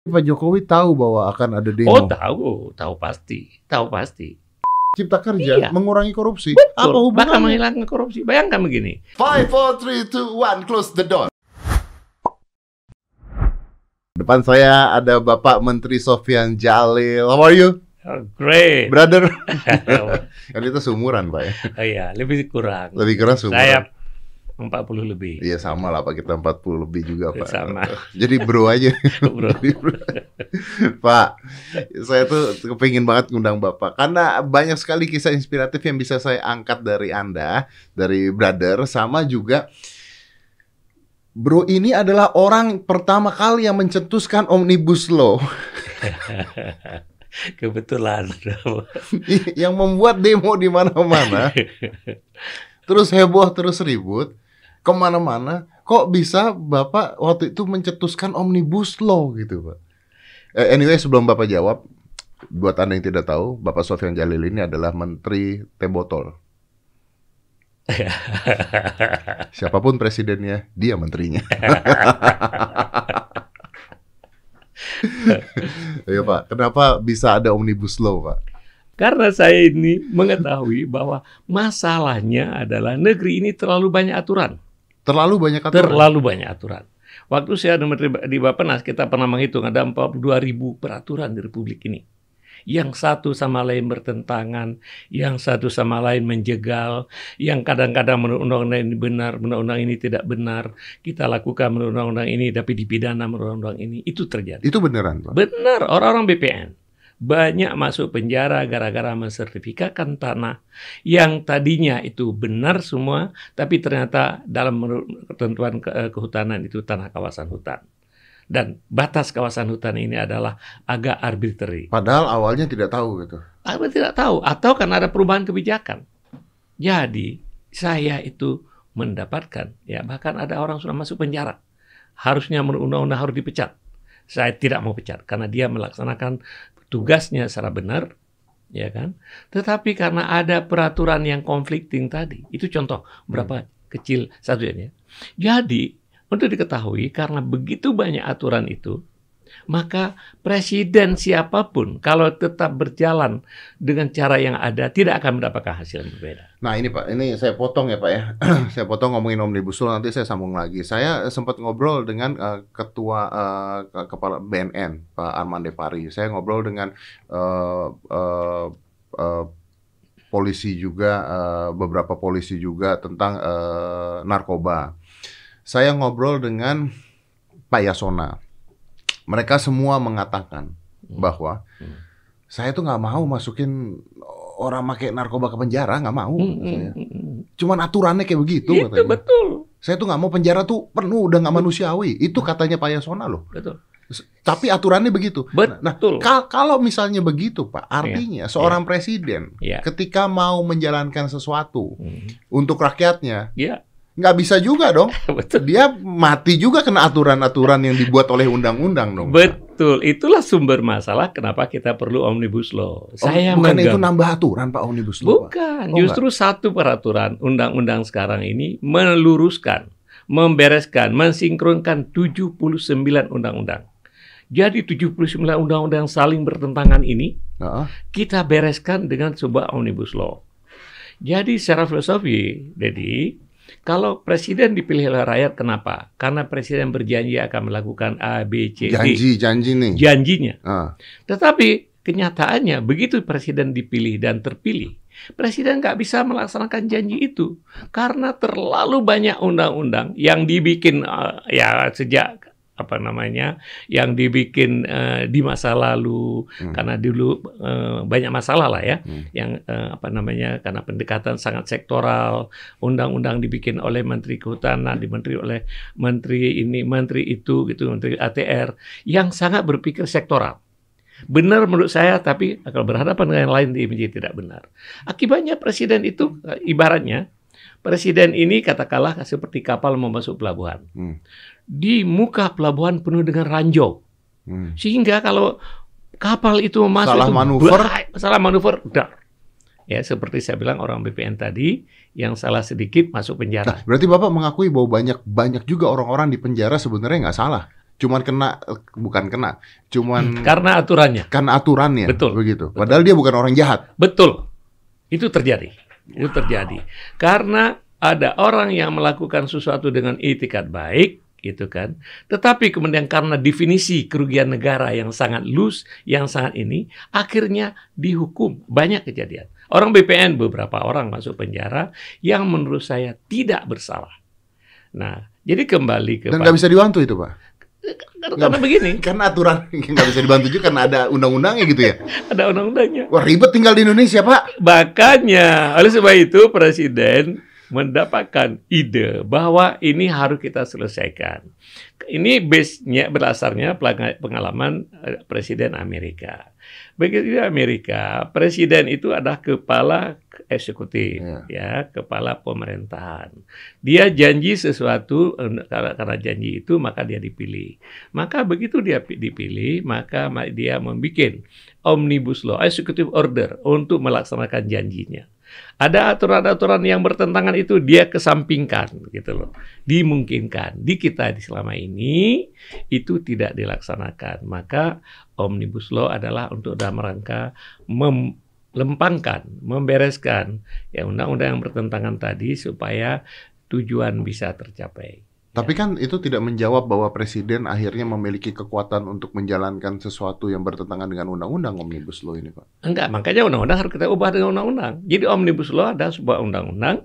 Pak Jokowi tahu bahwa akan ada demo. Oh tahu, tahu pasti, tahu pasti. Cipta kerja, Iya. mengurangi korupsi. Betul. Apa Bahkan hubungannya? menghilangkan korupsi. Bayangkan begini. Five, four, three, two, one. Close the door. Depan saya ada Bapak Menteri Sofyan Jalil. How are you, Oh, great. brother? oh kan itu seumuran, Pak ya. iya, lebih kurang. Lebih keras seumuran. Saya 40 lebih. Iya sama lah Pak, kita 40 lebih juga Pak. Sama. Jadi bro aja. Bro. Pak, saya tuh kepingin banget ngundang Bapak karena banyak sekali kisah inspiratif yang bisa saya angkat dari Anda, dari brother sama juga Bro ini adalah orang pertama kali yang mencetuskan Omnibus Law Kebetulan. yang membuat demo di mana-mana, terus heboh, terus ribut, ke mana-mana. Kok bisa Bapak waktu itu mencetuskan Omnibus Law gitu Pak? Eh, Anyway sebelum Bapak jawab, buat Anda yang tidak tahu, Bapak Sofyan Jalil ini adalah Menteri Teh Botol. Siapa pun presidennya, dia menterinya. Ayo Pak, kenapa bisa ada Omnibus Law Pak? Karena saya ini mengetahui bahwa masalahnya adalah negeri ini terlalu banyak aturan. Terlalu banyak aturan. Terlalu banyak aturan. Waktu saya ada menteri di Bapenas, kita pernah menghitung ada 42 ribu peraturan di Republik ini. Yang satu sama lain bertentangan, yang satu sama lain menjegal, yang kadang-kadang menurut undang-undang ini benar, menurut undang ini tidak benar. Kita lakukan menurut undang-undang ini, tapi dipidana menurut undang ini. Itu terjadi. Itu beneran Pak? Benar, orang-orang BPN banyak masuk penjara gara-gara mensertifikatkan tanah yang tadinya itu benar semua, tapi ternyata dalam ketentuan ke- eh, kehutanan itu tanah kawasan hutan. Dan batas kawasan hutan ini adalah agak arbitrary. Padahal awalnya tidak tahu gitu. Apa tidak tahu atau karena ada perubahan kebijakan. Jadi saya itu mendapatkan ya bahkan ada orang sudah masuk penjara. Harusnya menurut undang-undang harus dipecat. Saya tidak mau pecat karena dia melaksanakan tugasnya secara benar ya kan. Tetapi karena ada peraturan yang conflicting tadi. Itu contoh berapa kecil satu ya. Jadi untuk diketahui karena begitu banyak aturan itu maka presiden siapa pun kalau tetap berjalan dengan cara yang ada tidak akan mendapatkan hasil yang berbeda. Nah ini Pak, ini saya potong ya Pak ya. saya potong ngomongin Omnibus Law, nanti saya sambung lagi. Saya sempat ngobrol dengan eh, Ketua ke- Kepala BNN, Pak Arman Devari. Saya ngobrol dengan eh, eh, eh, polisi juga, eh, beberapa polisi juga tentang eh, narkoba. Saya ngobrol dengan Pak Yasona. Mereka semua mengatakan bahwa Hmm. saya tuh nggak mau masukin orang pakai narkoba ke penjara, nggak mau. Hmm, saya. hmm, hmm. Cuman aturannya kayak begitu Itu katanya. betul, Saya tuh nggak mau penjara tuh penuh, udah nggak manusiawi. Itu katanya Pak Yasona loh. betul, Tapi aturannya begitu. Nah, betul. kal- kalau misalnya begitu Pak, artinya seorang presiden Iya. ketika mau menjalankan sesuatu Hmm. untuk rakyatnya, Iya, nggak bisa juga dong. betul. Dia mati juga kena aturan-aturan yang dibuat oleh undang-undang dong. Betul, itulah sumber masalah kenapa kita perlu omnibus law. Oh, Saya bukan itu nambah aturan Pak Omnibus Law. Pak? Bukan, Oh, justru satu peraturan undang-undang sekarang ini meluruskan, membereskan, mensinkronkan 79 undang-undang. Jadi 79 undang-undang saling bertentangan ini Heeh. kita bereskan dengan sebuah omnibus law. Jadi secara filosofi, Dedi, kalau presiden dipilih oleh rakyat, kenapa? Karena presiden berjanji akan melakukan A, B, C, D. Janji, janji nih. Janjinya. Ah. Tetapi kenyataannya begitu presiden dipilih dan terpilih, presiden nggak bisa melaksanakan janji itu karena terlalu banyak undang-undang yang dibikin eh, ya sejak apa namanya yang dibikin eh, di masa lalu Hmm. karena dulu eh, banyak masalah lah ya Hmm. yang eh, apa namanya karena pendekatan sangat sektoral undang-undang dibikin oleh menteri kehutanan dimenteri oleh menteri ini menteri itu gitu menteri ATR yang sangat berpikir sektoral benar menurut saya tapi kalau berhadapan dengan yang lain menjadi tidak benar akibatnya presiden itu ibaratnya presiden ini katakanlah seperti kapal mau masuk pelabuhan Hmm. di muka pelabuhan penuh dengan ranjau Hmm. sehingga kalau kapal itu masuk Salah itu manuver. bah- salah manuver udah ya seperti saya bilang orang BPN tadi yang salah sedikit masuk Nah, penjara berarti Bapak mengakui bahwa banyak banyak juga orang-orang di penjara sebenarnya nggak salah. cuman kena bukan kena, cuman Karena aturannya. karena aturannya Betul. begitu. Padahal dia bukan orang jahat. Betul. Itu terjadi. Itu terjadi. Karena ada orang yang melakukan sesuatu dengan itikat baik, gitu kan. Tetapi kemudian karena definisi kerugian negara yang sangat loose, yang sangat ini, akhirnya dihukum. Banyak kejadian. Orang BPN beberapa orang masuk penjara yang menurut saya tidak bersalah. Nah, jadi kembali ke Dan nggak bisa dibantu itu, Pak. Karena begini, Karena aturan nggak bisa dibantu juga karena ada undang-undangnya gitu ya. ada undang-undangnya. Wah ribet tinggal di Indonesia, Pak. Makanya, oleh sebab itu Presiden mendapatkan ide bahwa ini harus kita selesaikan. Ini base-nya berdasarnya pengalaman eh, Presiden Amerika. Begitu Amerika, Presiden itu adalah kepala eksekutif, Iya. ya, kepala pemerintahan. Dia janji sesuatu karena, karena janji itu maka dia dipilih. Maka begitu dia pi- dipilih, maka ma- dia membuat omnibus law, executive order untuk melaksanakan janjinya. Ada aturan-aturan yang bertentangan itu dia kesampingkan gitu loh. Dimungkinkan di kita di selama ini itu tidak dilaksanakan. Maka omnibus law adalah untuk dalam rangka melempangkan, membereskan ya undang-undang yang bertentangan tadi supaya tujuan bisa tercapai. Tapi kan itu tidak menjawab bahwa presiden akhirnya memiliki kekuatan untuk menjalankan sesuatu yang bertentangan dengan undang-undang omnibus law ini, Pak. Enggak, makanya undang-undang harus kita ubah dengan undang-undang. Jadi omnibus law ada sebuah undang-undang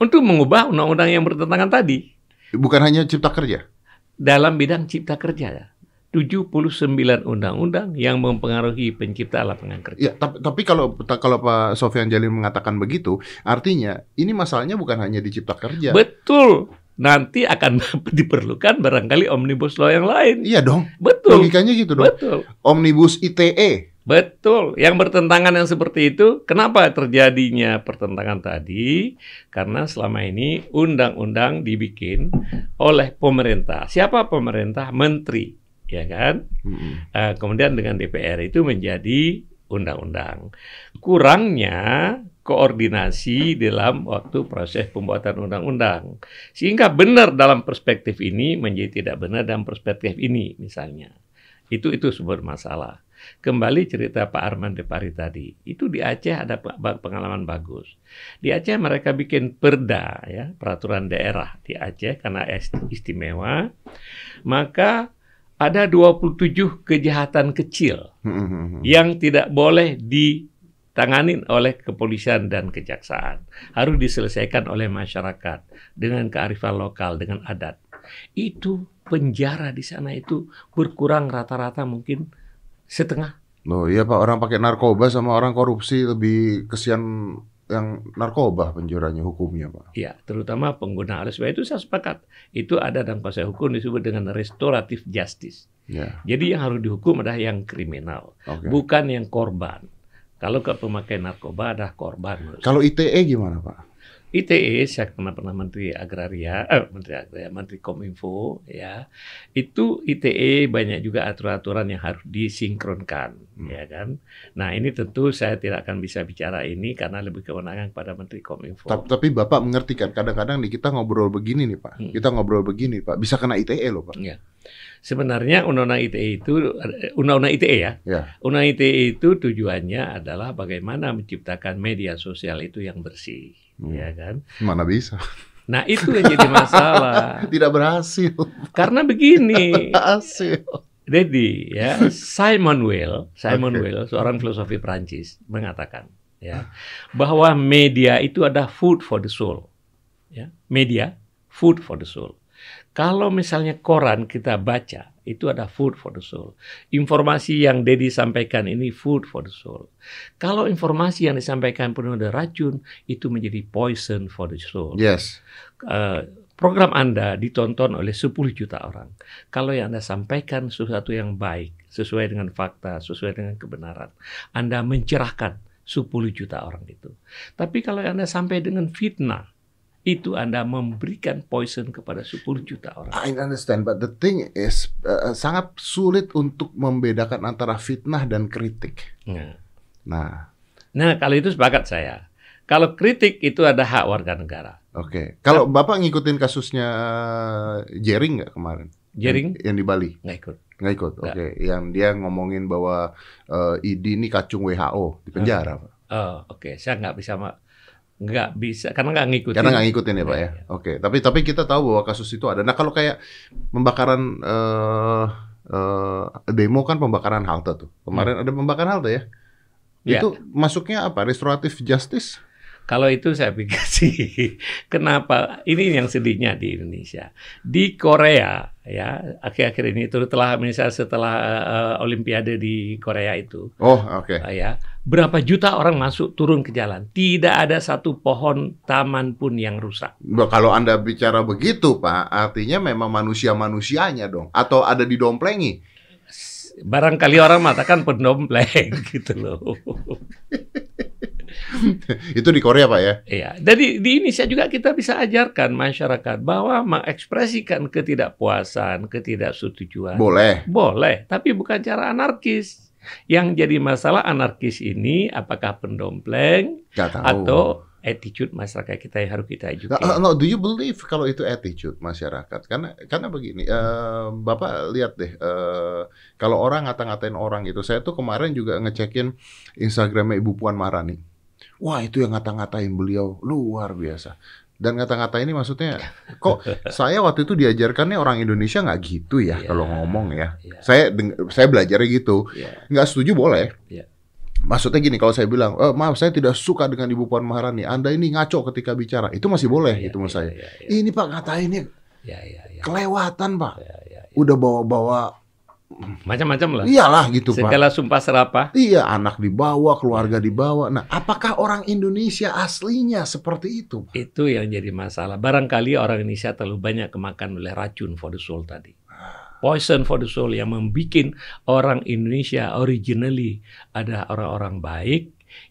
untuk mengubah undang-undang yang bertentangan tadi Bukan hanya cipta kerja. dalam bidang cipta kerja. 79 undang-undang yang mempengaruhi pencipta lapangan kerja. Ya, tapi, tapi kalau kalau Pak Sofian Jalil mengatakan begitu, artinya ini masalahnya bukan hanya di cipta kerja. Betul. Nanti akan diperlukan barangkali omnibus law yang lain. Iya dong. Betul. Logikanya gitu dong. Betul. Omnibus. ITE. Betul. Yang bertentangan yang seperti itu, kenapa terjadinya pertentangan tadi? Karena selama ini undang-undang dibikin oleh pemerintah. Siapa pemerintah? Menteri, ya kan? Mm-mm. Eh, kemudian dengan DPR itu menjadi undang-undang. Kurangnya koordinasi dalam waktu proses pembuatan undang-undang. Sehingga benar dalam perspektif ini menjadi tidak benar dalam perspektif ini misalnya. Itu itu sumber masalah. Kembali cerita Pak Arman Depari tadi. Itu di Aceh ada pengalaman bagus. Di Aceh mereka bikin perda ya, peraturan daerah di Aceh karena istimewa. Maka ada 27 kejahatan kecil Mm-mm. yang tidak boleh ditanganin oleh kepolisian dan kejaksaan. Harus diselesaikan oleh masyarakat dengan kearifan lokal, dengan adat. Itu penjara di sana itu berkurang rata-rata mungkin setengah. Loh, iya Pak, orang pakai narkoba sama orang korupsi lebih kesian yang narkoba penjuranya hukumnya, Pak. Ya, terutama pengguna oleh sebab itu saya sepakat. Itu ada dalam konsep hukum disebut dengan restoratif justice. Ya, Jadi yang harus dihukum adalah yang kriminal, oke. bukan yang korban. Kalau ke pemakai narkoba adalah korban. Kalau ITE gimana, Pak? ITE saya pernah pernah Menteri Agraria, eh, Menteri Agraria, Menteri Kominfo, ya itu ITE banyak juga aturan-aturan yang harus disinkronkan, Hmm. ya kan. Nah ini tentu saya tidak akan bisa bicara ini karena lebih kewenangan pada Menteri Kominfo. Tapi, tapi Bapak mengerti kan, kadang-kadang nih kita ngobrol begini nih, Pak. Hmm. Kita ngobrol begini, Pak. Bisa kena ITE loh, Pak. Sebenarnya undang-undang ITE itu eh, undang-undang ITE ya, Ya. undang ITE itu tujuannya adalah bagaimana menciptakan media sosial itu yang bersih. Ya kan. Mana bisa. Nah itu yang jadi masalah Tidak berhasil. karena begini. Berhasil. Jadi ya Simon Weil, Simon Oke. Weil seorang filosofi Prancis mengatakan ya bahwa media itu ada food for the soul. Ya, media food for the soul. Kalau misalnya koran kita baca itu ada food for the soul. Informasi yang Dedi sampaikan ini food for the soul. Kalau informasi yang disampaikan penuh dengan racun itu menjadi poison for the soul Yes. eh, program Anda ditonton oleh 10 juta orang. Kalau yang Anda sampaikan sesuatu yang baik, sesuai dengan fakta, sesuai dengan kebenaran, Anda mencerahkan 10 juta orang itu. Tapi kalau yang Anda sampai dengan fitnah, itu Anda memberikan poison kepada 10 juta orang. I understand, but the thing is uh, sangat sulit untuk membedakan antara fitnah dan kritik. Nah, Nah, nah kalau itu sepakat saya. Kalau kritik itu ada hak warga negara. oke. Kalau Bapak ngikutin kasusnya Jering nggak kemarin? Jering yang, yang di Bali nggak ikut. nggak ikut. Oke, Nggak. yang dia ngomongin bahwa eh, ID ini kacung WHO di penjara, Pak. Oh, oke. Saya nggak bisa nggak bisa karena nggak ngikutin. Karena nggak ngikutin ya, Pak ya. Iya, iya. Oke, tapi tapi kita tahu bahwa kasus itu ada. Nah, kalau kayak pembakaran eh eh, demo kan pembakaran halte tuh. Kemarin ada pembakaran halte ya. Iya. Itu masuknya apa? Restoratif justice? Kalau itu saya pikir sih, kenapa ini yang sedihnya di Indonesia. Di Korea ya akhir-akhir ini terutama misalnya setelah eh, Olimpiade di Korea itu Oh, oke. eh, ya berapa juta orang masuk turun ke jalan, tidak ada satu pohon taman pun yang rusak. Bah, Kalau Anda bicara begitu, Pak, artinya memang manusia-manusianya dong atau ada didomplengi. Barangkali orang mengatakan pendompleng gitu loh. itu di Korea, Pak ya. Iya, jadi di Indonesia juga kita bisa ajarkan masyarakat bahwa mengekspresikan ketidakpuasan, ketidaksetujuan Boleh. boleh, tapi bukan cara anarkis. Yang jadi masalah anarkis ini apakah pendompleng atau attitude masyarakat kita yang harus kita Nah, educate. no, do you believe kalau itu attitude masyarakat? Karena karena begini, eh, Bapak lihat deh, eh, kalau orang ngata-ngatain orang itu, saya tuh kemarin juga ngecekin Instagramnya Ibu Puan Maharani. Wah itu yang ngata-ngatain beliau luar biasa. Dan ngata-ngata ini maksudnya, kok saya waktu itu diajarkannya orang Indonesia nggak gitu ya Iya. kalau ngomong ya. Iya, Saya saya belajarnya gitu, iya. nggak setuju boleh. Iya. Maksudnya gini, kalau saya bilang, eh, maaf saya tidak suka dengan Ibu Puan Maharani, Anda ini ngaco ketika bicara, itu masih boleh Iya, gitu menurut iya, saya. iya, iya. Ini Pak ngatainnya Iya, iya, iya. kelewatan Pak. Iya, iya, iya. Udah bawa-bawa, Macam-macam lah. iyalah gitu Pak. Segala sumpah serapah. Iya, anak dibawa, keluarga dibawa. Nah, apakah orang Indonesia aslinya seperti itu? Itu yang jadi masalah. Barangkali orang Indonesia terlalu banyak kemakan oleh racun for the soul tadi. Poison for the soul yang membuat orang Indonesia originally ada orang-orang baik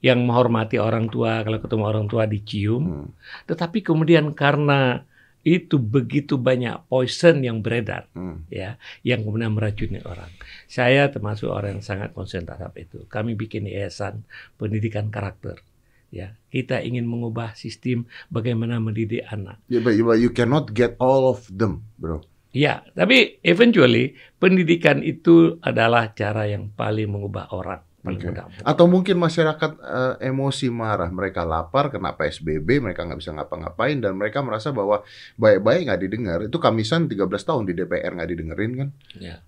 yang menghormati orang tua kalau ketemu orang tua dicium. Hmm. Tetapi kemudian karena itu begitu banyak poison yang beredar Hmm. ya yang kemudian meracuni orang. Saya termasuk orang yang sangat konsen terhadap itu. Kami bikin yayasan pendidikan karakter. Ya, kita ingin mengubah sistem bagaimana mendidik anak. Yeah, but, but you cannot get all of them, bro. Ya, tapi eventually pendidikan itu adalah cara yang paling mengubah orang. Paling mudah. Atau mungkin masyarakat eh, emosi marah, mereka lapar, kena PSBB, mereka nggak bisa ngapa-ngapain, dan mereka merasa bahwa baik-baik nggak didengar. Itu Kamisan 13 tahun di DPR nggak didengerin kan? Ya.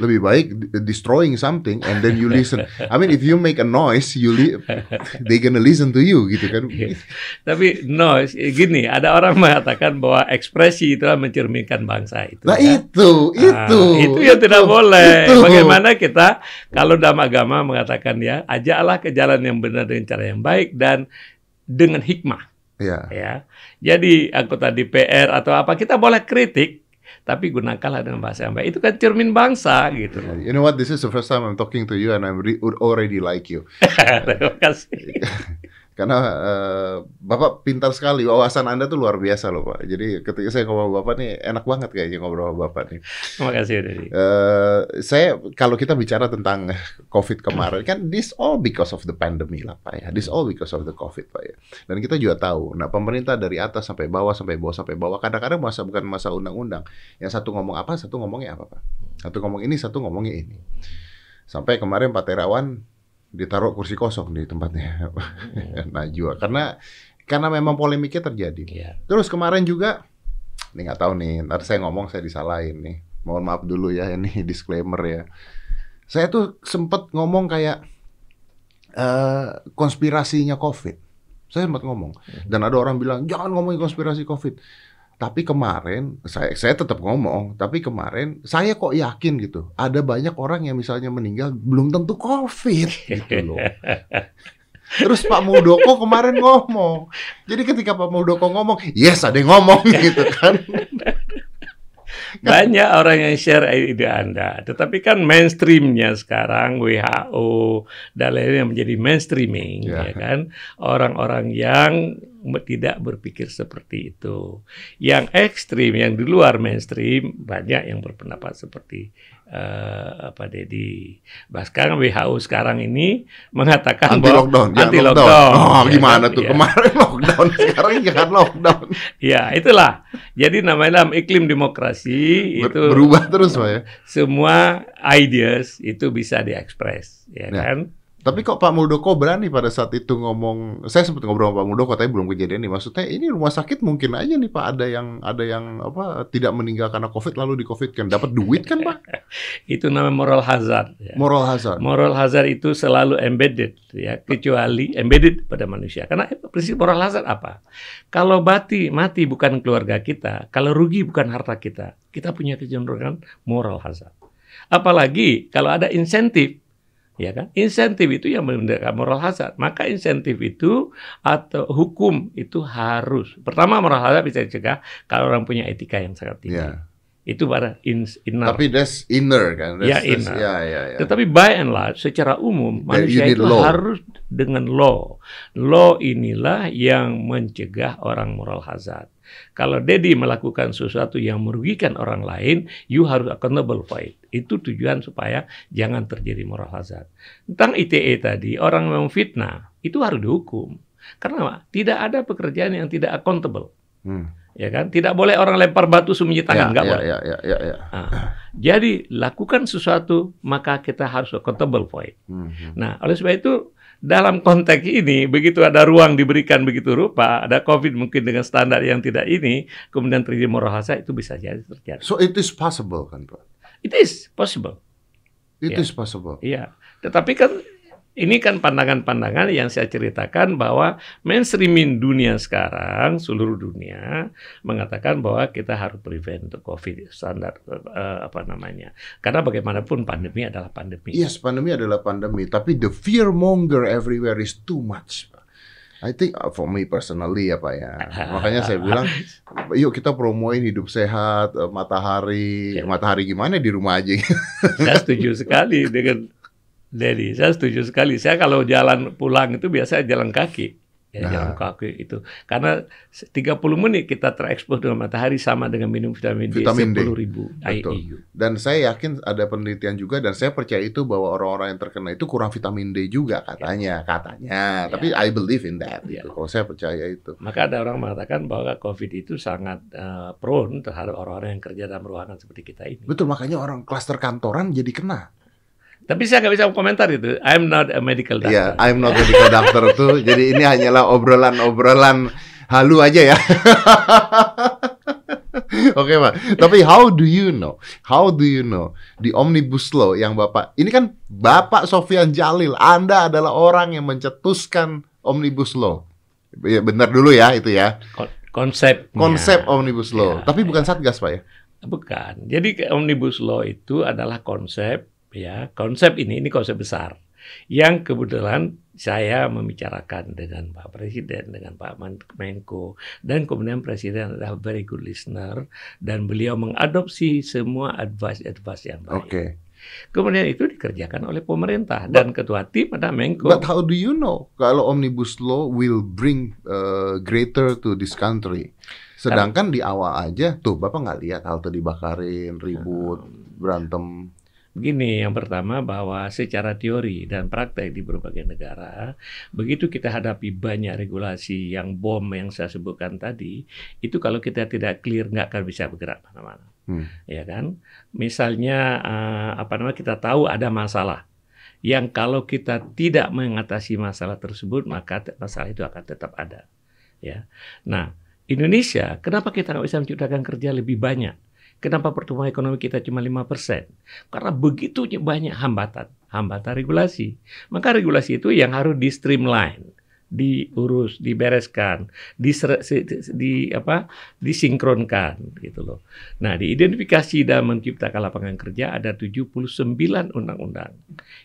Lebih baik destroying something and then you listen. I mean, if you make a noise, you li they gonna listen to you gitu kan? Tapi no, gini, ada orang mengatakan bahwa ekspresi itu mencerminkan bangsa itu. Nah ya. itu, Ah, itu, itu yang tidak boleh. itu. Bagaimana kita kalau dalam agama mengatakan ya, ajaklah ke jalan yang benar dengan cara yang baik dan dengan hikmah Ya. ya. Jadi anggota DPR atau apa kita boleh kritik tapi gunakanlah dengan bahasa yang baik. Itu kan cermin bangsa gitu. You know what? This is the first time I'm talking to you and I'm re- already like you. Terima kasih. Karena eh, Bapak pintar sekali, wawasan Anda tuh luar biasa loh Pak. Jadi ketika saya ngobrol sama Bapak nih, enak banget kayaknya ngobrol sama Bapak nih. Terima kasih Dedi. Eh, saya kalau kita bicara tentang COVID kemarin kan this all because of the pandemic lah Pak ya. This all because of the COVID Pak ya. Dan kita juga tahu, nah pemerintah dari atas sampai bawah sampai bawah sampai bawah kadang-kadang masa bukan masa undang-undang. Yang satu ngomong apa, satu ngomongnya apa Pak. Satu ngomong ini, satu ngomongnya ini. Sampai kemarin Pak Terawan ditaruh kursi kosong di tempatnya Najwa karena karena memang polemiknya terjadi. Ya. Terus kemarin juga, nih nggak tahu nih, ntar saya ngomong saya disalahin nih. Mohon maaf dulu ya, ini disclaimer ya. Saya tuh sempet ngomong kayak eh konspirasinya COVID. Saya sempat ngomong. Dan ada orang bilang, jangan ngomongin konspirasi COVID. Tapi kemarin, saya, saya tetap ngomong, tapi kemarin saya kok yakin gitu. Ada banyak orang yang misalnya meninggal belum tentu COVID gitu loh. Terus Pak Muldoko kemarin ngomong. Jadi ketika Pak Muldoko ngomong, yes ada yang ngomong gitu kan. Banyak orang yang share ide Anda, tetapi kan mainstreamnya sekarang WHO dan lainnya menjadi mainstreaming, Ya. ya kan? Orang-orang yang tidak berpikir seperti itu. Yang ekstrim, yang di luar mainstream banyak yang berpendapat seperti uh, apa Dedi. Bahkan WHO sekarang ini mengatakan Anti lockdown, anti lockdown. lockdown. Oh, Ya gimana kan? tuh? Ya. Kemarin lockdown, sekarang jangan lockdown. Ya, itulah. Jadi namanya dalam iklim demokrasi Ber- itu berubah terus, Pak ya. semua ideas itu bisa diekspres, ya Ya. kan? Tapi kok Pak Muldoko berani pada saat itu ngomong, saya sempat ngobrol sama Pak Muldoko, tapi belum kejadian nih. Maksudnya ini rumah sakit mungkin aja nih Pak ada yang ada yang apa tidak meninggal karena COVID lalu di COVID kan dapat duit kan Pak? Itu namanya moral hazard. Ya. Moral hazard. Moral hazard itu selalu embedded, ya, kecuali embedded pada manusia. Karena prinsip moral hazard apa? Kalau mati, mati bukan keluarga kita, kalau rugi bukan harta kita, kita punya kecenderungan moral hazard. Apalagi kalau ada insentif, ya kan? Insentif itu yang mendekatkan moral hazard. Maka insentif itu atau hukum itu harus. Pertama moral hazard bisa dicegah kalau orang punya etika yang sangat tinggi. Ya. Itu pada in, inner. Tapi that's inner kan. That's, Ya, that's- inner. Ya, ya, ya. Tetapi by and large secara umum you manusia itu law. harus dengan law. Law inilah yang mencegah orang moral hazard. Kalau Dedi melakukan sesuatu yang merugikan orang lain, you harus accountable for it. Itu tujuan supaya jangan terjadi moral hazard. Tentang ITE tadi, orang yang memfitnah itu harus dihukum. Karena apa? tidak ada pekerjaan yang tidak accountable. Hmm. Ya kan? Tidak boleh orang lempar batu sembunyi ya, tangan, nggak ya, boleh. ya, ya, ya, ya. Ah. Jadi lakukan sesuatu maka kita harus accountable for it. Hmm, hmm. Nah, oleh sebab itu dalam konteks ini begitu ada ruang diberikan begitu rupa, ada COVID mungkin dengan standar yang tidak ini, kemudian terjadi moral hazard itu bisa jadi terjadi. So it is possible kan Pak? It is possible. It Ya. is possible. Iya. Tetapi kan ini kan pandangan-pandangan yang saya ceritakan bahwa mainstreamin dunia sekarang, seluruh dunia mengatakan bahwa kita harus prevent untuk COVID standar eh, apa namanya. Karena bagaimanapun pandemi adalah pandemi. Yes, pandemi adalah pandemi, tapi the fear monger everywhere is too much. I think uh, for me personally ya Pak ya. Makanya saya bilang, yuk kita promoin hidup sehat, uh, matahari, Ya. matahari gimana di rumah aja. Saya setuju sekali dengan Dedi. Saya setuju sekali. Saya kalau jalan pulang itu biasa jalan kaki. Ya, Nah. jalan kaki itu. Karena 30 menit kita terekspos dengan matahari sama dengan minum vitamin D Vitamin D. 10 ribu Betul. IEU. Dan saya yakin ada penelitian juga dan saya percaya itu bahwa orang-orang yang terkena itu kurang vitamin D juga katanya, katanya. Tapi I believe in that. Ya. gitu. Kalau saya percaya itu. Maka ada orang mengatakan bahwa COVID itu sangat eh, prone terhadap orang-orang yang kerja dalam ruangan seperti kita ini. Betul makanya orang klaster kantoran jadi kena. Tapi saya nggak bisa komentar itu. I'm not a medical doctor. Iya, I'm not a medical doctor tuh. Jadi ini hanyalah obrolan-obrolan halu aja ya. Oke pak, tapi how do you know? How do you know di omnibus law yang bapak ini kan bapak Sofian Jalil, anda adalah orang yang mencetuskan omnibus law. Ya, benar dulu ya itu ya Kon- Konsep. konsep omnibus law, Ya, tapi bukan satgas pak ya. Bukan. Jadi omnibus law itu adalah konsep ya, konsep ini ini konsep besar yang kebetulan saya membicarakan dengan Pak Presiden, dengan Pak Men- Menko, dan kemudian Presiden adalah very good listener dan beliau mengadopsi semua advice-advice yang baik. Oke. Kemudian itu dikerjakan oleh pemerintah dan ketua tim ada Menko. But how do you know kalau omnibus law will bring uh, greater to this country? Sedangkan di awal aja tuh bapak nggak lihat halte dibakarin, ribut, berantem. Begini, yang pertama bahwa secara teori dan praktek di berbagai negara, begitu kita hadapi banyak regulasi yang bom yang saya sebutkan tadi, itu kalau kita tidak clear nggak akan bisa bergerak mana-mana, Hmm. ya kan? Misalnya eh, apa namanya kita tahu ada masalah, yang kalau kita tidak mengatasi masalah tersebut maka masalah itu akan tetap ada, ya. Nah, Indonesia, kenapa kita nggak bisa menciptakan kerja lebih banyak? Kenapa pertumbuhan ekonomi kita cuma 5%? Karena begitu banyak hambatan, hambatan regulasi. Maka regulasi itu yang harus di streamline, diurus, dibereskan, di apa? disinkronkan gitu loh. Nah, diidentifikasi dan menciptakan lapangan kerja ada 79 undang-undang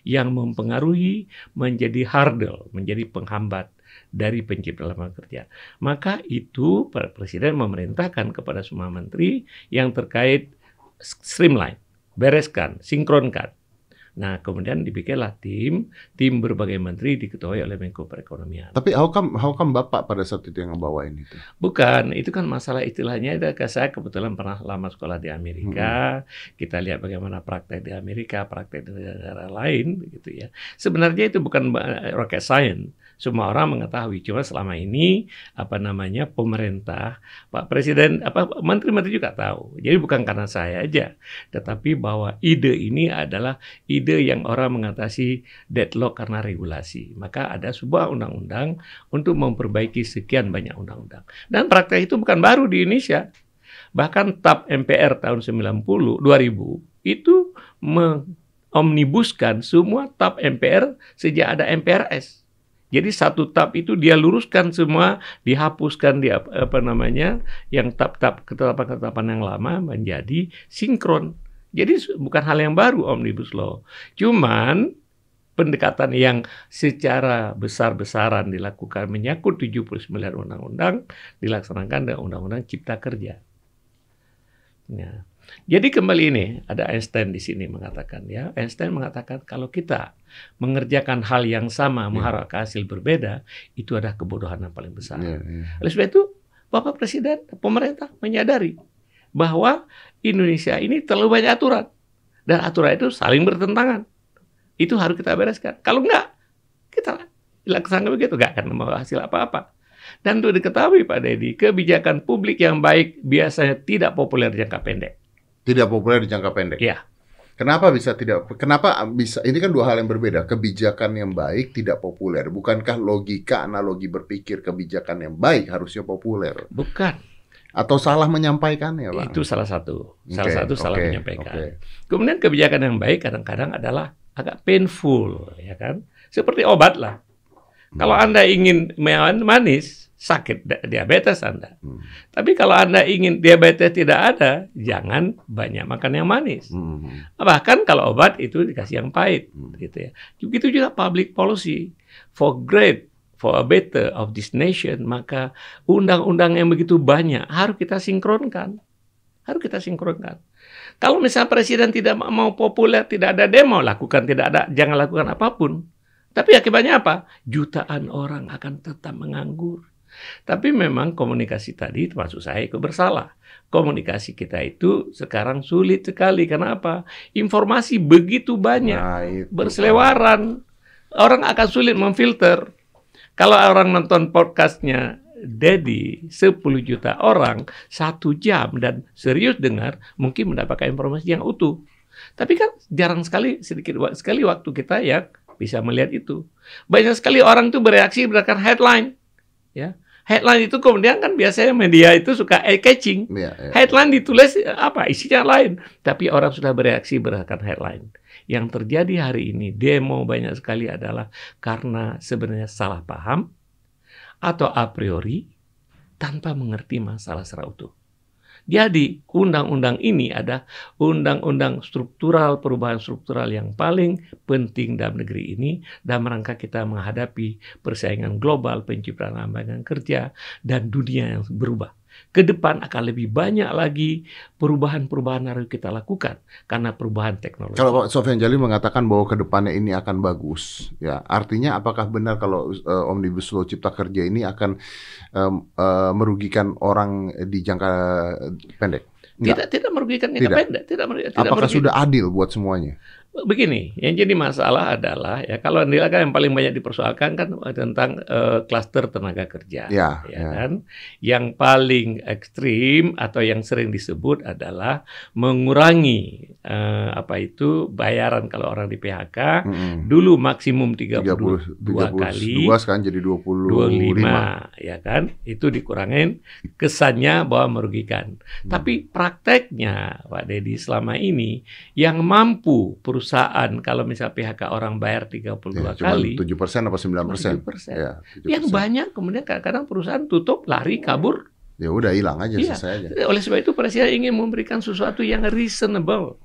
yang mempengaruhi menjadi hurdle, menjadi penghambat dari penciptaan lapangan kerja. Maka itu Pak Presiden memerintahkan kepada semua menteri yang terkait streamline, bereskan, sinkronkan. Nah, kemudian dibikinlah tim, tim berbagai menteri diketuai oleh Menko Perekonomian. Tapi how come, how come Bapak pada saat itu yang ngebawain itu? Bukan, itu kan masalah istilahnya itu saya kebetulan pernah lama sekolah di Amerika. Kita lihat bagaimana praktek di Amerika, praktek di negara lain gitu ya. Sebenarnya itu bukan eh, rocket science. Semua orang mengetahui. Cuma selama ini apa namanya pemerintah, Pak Presiden, apa menteri-menteri juga tahu. Jadi bukan karena saya aja, tetapi bahwa ide ini adalah ide yang orang mengatasi deadlock karena regulasi. Maka ada sebuah undang-undang untuk memperbaiki sekian banyak undang-undang. Dan praktek itu bukan baru di Indonesia. Bahkan TAP MPR tahun 90, 2000 itu mengomnibuskan semua TAP MPR sejak ada MPRS. Jadi satu tab itu dia luruskan semua, dihapuskan dia apa namanya yang tab-tab ketetapan-ketetapan yang lama menjadi sinkron. Jadi bukan hal yang baru omnibus law. Cuman pendekatan yang secara besar-besaran dilakukan menyangkut 79 undang-undang dilaksanakan dengan undang-undang cipta kerja. Ya. Jadi kembali ini ada Einstein di sini mengatakan ya Einstein mengatakan kalau kita mengerjakan hal yang sama yeah. mengharapkan hasil berbeda itu adalah kebodohan yang paling besar. Yeah, yeah. Oleh sebab itu Bapak Presiden pemerintah menyadari bahwa Indonesia ini terlalu banyak aturan dan aturan itu saling bertentangan. Itu harus kita bereskan. Kalau enggak kita laksanakan begitu enggak akan membawa hasil apa-apa. Dan untuk diketahui Pak Dedi, kebijakan publik yang baik biasanya tidak populer jangka pendek. Tidak populer di jangka pendek. Iya. Kenapa bisa tidak? Kenapa bisa? Ini kan dua hal yang berbeda. Kebijakan yang baik tidak populer. Bukankah logika analogi berpikir kebijakan yang baik harusnya populer? Bukan. Atau salah menyampaikannya, Pak? Itu salah satu. Salah okay, satu salah okay, menyampaikan. Okay. Kemudian kebijakan yang baik kadang-kadang adalah agak painful, ya kan? Seperti obat lah. Hmm. Kalau Anda ingin manis, sakit diabetes Anda. Hmm. Tapi kalau Anda ingin diabetes tidak ada, jangan banyak makan yang manis. Hmm. Bahkan kalau obat itu dikasih yang pahit, hmm. gitu ya. Begitu juga public policy for great for a better of this nation, maka undang-undang yang begitu banyak harus kita sinkronkan. Harus kita sinkronkan. Kalau misalnya presiden tidak mau populer, tidak ada demo, lakukan tidak ada, jangan lakukan apa pun. Tapi akibatnya apa? Jutaan orang akan tetap menganggur. Tapi memang komunikasi tadi termasuk saya ikut bersalah. Komunikasi kita itu sekarang sulit sekali. Kenapa? Informasi begitu banyak. Nah, berselewaran. Orang akan sulit memfilter. Kalau orang nonton podcastnya Dedi 10 juta orang satu jam dan serius dengar mungkin mendapatkan informasi yang utuh. Tapi kan jarang sekali sedikit sekali waktu kita yang bisa melihat itu. Banyak sekali orang tuh bereaksi berdasarkan headline, ya headline itu kemudian kan biasanya media itu suka eye catching. Ya, ya. Headline ditulis apa isinya lain, tapi orang sudah bereaksi berdasarkan headline. Yang terjadi hari ini demo banyak sekali adalah karena sebenarnya salah paham atau a priori tanpa mengerti masalah secara utuh. Jadi undang-undang ini ada undang-undang struktural, perubahan struktural yang paling penting dalam negeri ini dalam rangka kita menghadapi persaingan global, penciptaan lapangan kerja, dan dunia yang berubah ke depan akan lebih banyak lagi perubahan-perubahan harus kita lakukan karena perubahan teknologi. Kalau Pak Sofian Jalil mengatakan bahwa ke depannya ini akan bagus, ya artinya apakah benar kalau uh, omnibus law cipta kerja ini akan um, uh, merugikan orang di jangka pendek? Enggak. Tidak, tidak merugikan jangka tidak. pendek. Tidak, tidak apakah merugikan. sudah adil buat semuanya? Begini, yang jadi masalah adalah ya kalau kan yang paling banyak dipersoalkan kan tentang uh, klaster tenaga kerja, ya, ya, ya kan. Yang paling ekstrim atau yang sering disebut adalah mengurangi uh, apa itu bayaran kalau orang di PHK hmm. dulu maksimum 32 30, 30, kali, sekarang jadi 25, 25 ya kan. Itu dikurangin kesannya bahwa merugikan. Hmm. Tapi prakteknya Pak Dedi selama ini yang mampu perusahaan perusahaan. Kalau misal PHK orang bayar 32 ya, kali 7 persen apa 9 persen? ya, yang banyak kemudian kadang-kadang perusahaan tutup lari kabur. Ya udah hilang aja ya. selesai aja. Oleh sebab itu presiden ingin memberikan sesuatu yang reasonable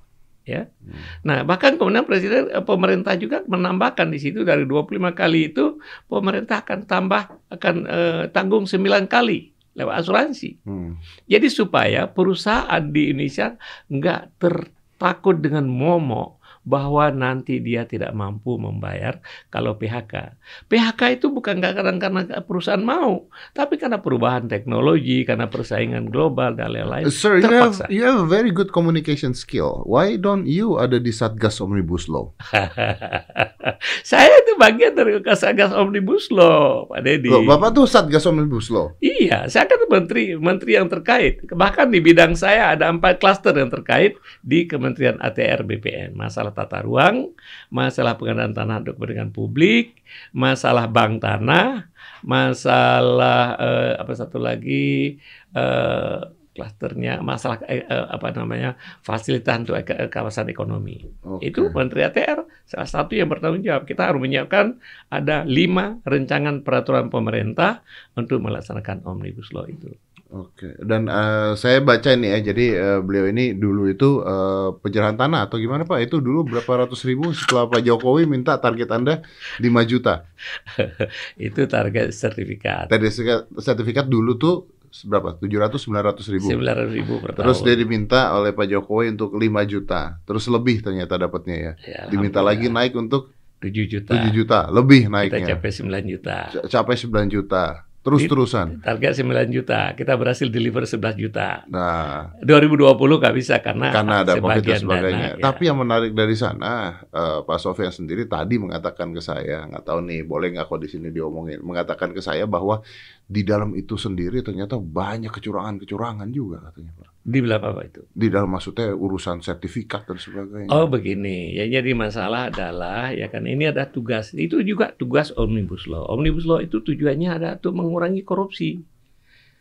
ya. Hmm. nah bahkan kemudian presiden eh, pemerintah juga menambahkan di situ dari 25 kali itu pemerintah akan tambah akan eh, tanggung 9 kali lewat asuransi. Hmm. jadi supaya perusahaan di Indonesia nggak tertakut dengan momok bahwa nanti dia tidak mampu membayar kalau PHK. PHK itu bukan kadang karena perusahaan mau, tapi karena perubahan teknologi, karena persaingan global dan lain-lain. Sir, you have, you have a very good communication skill. Why don't you ada di Satgas Omnibus Law? Saya itu bagian dari Kasatgas Omnibus Law, Pak Deddy. Loh, Bapak tuh Satgas Omnibus Law. Iya, saya kan menteri menteri yang terkait. Bahkan di bidang saya ada empat klaster yang terkait di Kementerian ATR BPN. Masalah tata ruang, masalah pengadaan tanah untuk kepentingan publik, masalah bank tanah, masalah eh, apa satu lagi eh, klasternya masalah eh, eh, apa namanya fasilitas untuk ek- kawasan ekonomi. Oke. Itu Menteri ATR salah satu yang bertanggung jawab. Kita harus menyiapkan ada lima rancangan peraturan pemerintah untuk melaksanakan omnibus law itu. Oke, dan eh, saya baca ini ya, jadi eh, beliau ini dulu itu eh, penyerahan tanah atau gimana Pak? Itu dulu berapa ratus ribu setelah Pak Jokowi minta target Anda 5 juta. Itu target sertifikat. Tadi sertifikat- sertifikat dulu tuh berapa? 700 900 ribu. 900 ribu per Terus tahun. dia diminta oleh Pak Jokowi untuk 5 juta. Terus lebih ternyata dapatnya ya. Ya, Diminta lagi naik untuk 7 juta. 7 juta, lebih Kita naiknya. capai 9 juta. C- Capai 9 juta. Terus-terusan. Target 9 juta. Kita berhasil deliver 11 juta. Nah, 2020 nggak bisa karena, karena ada COVID dan sebagainya. dana, ya. Tapi yang menarik dari sana, eh, Pak Sofian sendiri tadi mengatakan ke saya, nggak tahu nih, boleh nggak kok di sini diomongin, mengatakan ke saya bahwa di dalam itu sendiri ternyata banyak kecurangan-kecurangan juga katanya, Pak. Dibilang apa itu? Di dalam maksudnya urusan sertifikat dan sebagainya. Oh begini, ya jadi masalah adalah ya kan ini ada tugas itu juga tugas omnibus law. Omnibus law itu tujuannya ada untuk mengurangi korupsi.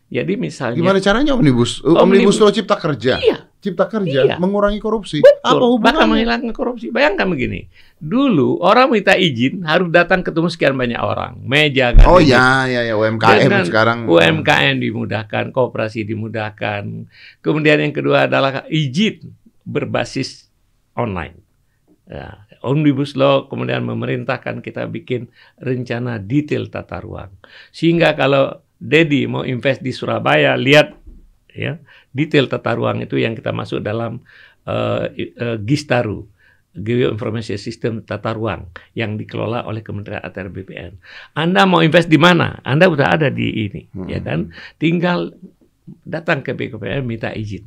Jadi misalnya Gimana caranya omnibus? Omnibus- Omnibus law cipta kerja. Iya, Cipta kerja Iya. mengurangi korupsi. betul. Apa Bahkan hubungannya? menghilangkan korupsi. Bayangkan begini, dulu orang minta izin harus datang ketemu sekian banyak orang, meja kan. Oh ya, ya, ya UMKM Dengan sekarang. UMKM dimudahkan, kooperasi dimudahkan. Kemudian yang kedua adalah izin berbasis online. Ya, Omnibus Law kemudian memerintahkan kita bikin rencana detail tata ruang. Sehingga kalau Dedi mau invest di Surabaya, lihat ya detail tata ruang itu yang kita masuk dalam eh, i- eh, Gistaru. Geoinformation System Tata Ruang yang dikelola oleh Kementerian ATR BPN. Anda mau invest di mana? Anda udah ada di ini, Hmm. ya kan? Tinggal datang ke BKPM minta izin.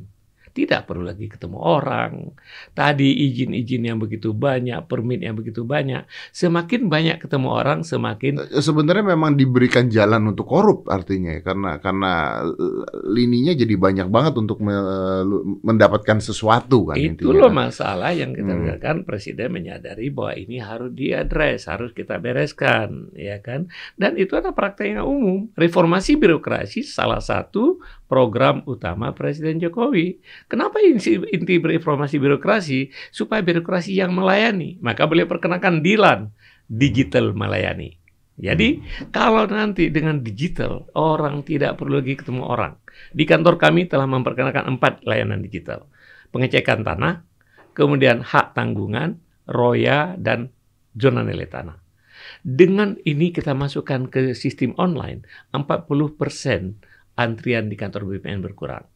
Tidak perlu lagi ketemu orang. Tadi izin-izin yang begitu banyak, permit yang begitu banyak. Semakin banyak ketemu orang, semakin Eh, Sebenarnya memang diberikan jalan untuk korup artinya ya. karena karena eh, lininya jadi banyak banget untuk me- mendapatkan sesuatu kan itu loh masalah yang kita Hmm. lihatkan presiden menyadari bahwa ini harus diadres, harus kita bereskan, ya kan? Dan itu adalah praktek yang umum. Reformasi birokrasi salah satu program utama Presiden Jokowi. Kenapa inti, reformasi birokrasi? Supaya birokrasi yang melayani. Maka beliau perkenakan DILAN, digital melayani. Jadi kalau nanti dengan digital orang tidak perlu lagi ketemu orang. Di kantor kami telah memperkenalkan empat layanan digital. Pengecekan tanah, kemudian hak tanggungan, roya, dan zona nilai tanah. Dengan ini kita masukkan ke sistem online, 40% antrian di kantor BPN berkurang.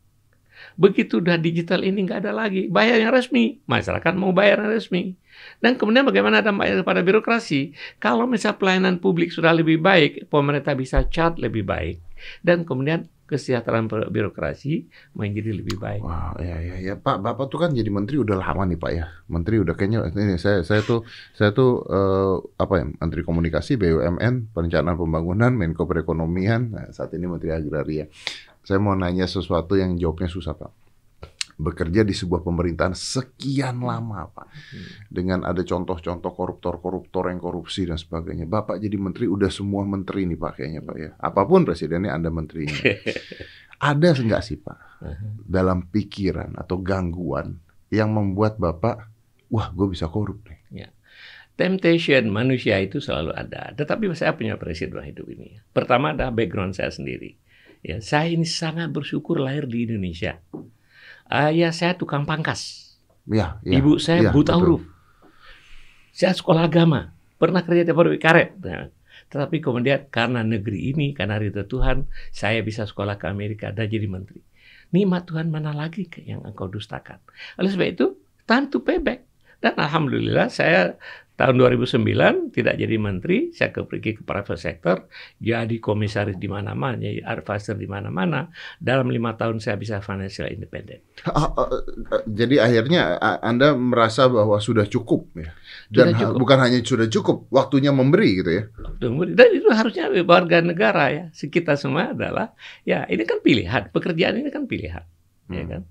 Begitu udah digital ini nggak ada lagi bayar yang resmi, masyarakat mau bayar yang resmi. Dan kemudian bagaimana dampaknya kepada birokrasi? Kalau misal pelayanan publik sudah lebih baik, pemerintah bisa chart lebih baik, dan kemudian kesejahteraan bir- birokrasi menjadi lebih baik. Wah, ya ya ya Pak, Bapak tuh kan jadi menteri udah lama nih Pak ya. Menteri udah kayaknya ini saya saya tuh saya tuh eh, apa ya? Menteri Komunikasi BUMN, Perencanaan Pembangunan, Menko Perekonomian, nah, saat ini Menteri Agraria. Saya mau nanya sesuatu yang jawabnya susah Pak. Bekerja di sebuah pemerintahan sekian lama Pak. Dengan ada contoh-contoh koruptor-koruptor yang korupsi dan sebagainya. Bapak jadi menteri udah semua menteri nih Pak kayaknya Pak ya. Apa pun presidennya Anda menterinya. Ada nggak sih Pak dalam pikiran atau gangguan yang membuat Bapak, wah gue bisa korup nih. Temptation manusia itu selalu ada. Tetapi saya punya prinsip dalam hidup ini. Pertama adalah background saya sendiri. Ya, saya ini sangat bersyukur lahir di Indonesia. Ayah saya tukang pangkas. Ya, ya, Ibu saya ya, buta betul. huruf. Saya sekolah agama. Pernah kerja di pabrik karet. Nah, tetapi kemudian karena negeri ini, karena ridho Tuhan, saya bisa sekolah ke Amerika dan jadi menteri. Nikmat Tuhan mana lagi yang engkau dustakan? Oleh sebab itu, time to pay back. Dan alhamdulillah saya tahun 2009 tidak jadi menteri, saya ke pergi ke private sector, jadi komisaris di mana-mana, jadi advisor di mana-mana. Dalam lima tahun saya bisa financial independent. Ah, ah, ah, Jadi akhirnya Anda merasa bahwa sudah cukup ya. Dan Sudah cukup. bukan hanya sudah cukup, waktunya memberi gitu ya. Dan itu harusnya warga negara ya. Kita semua adalah ya ini kan pilihan. Pekerjaan ini kan pilihan, ya Hmm. kan?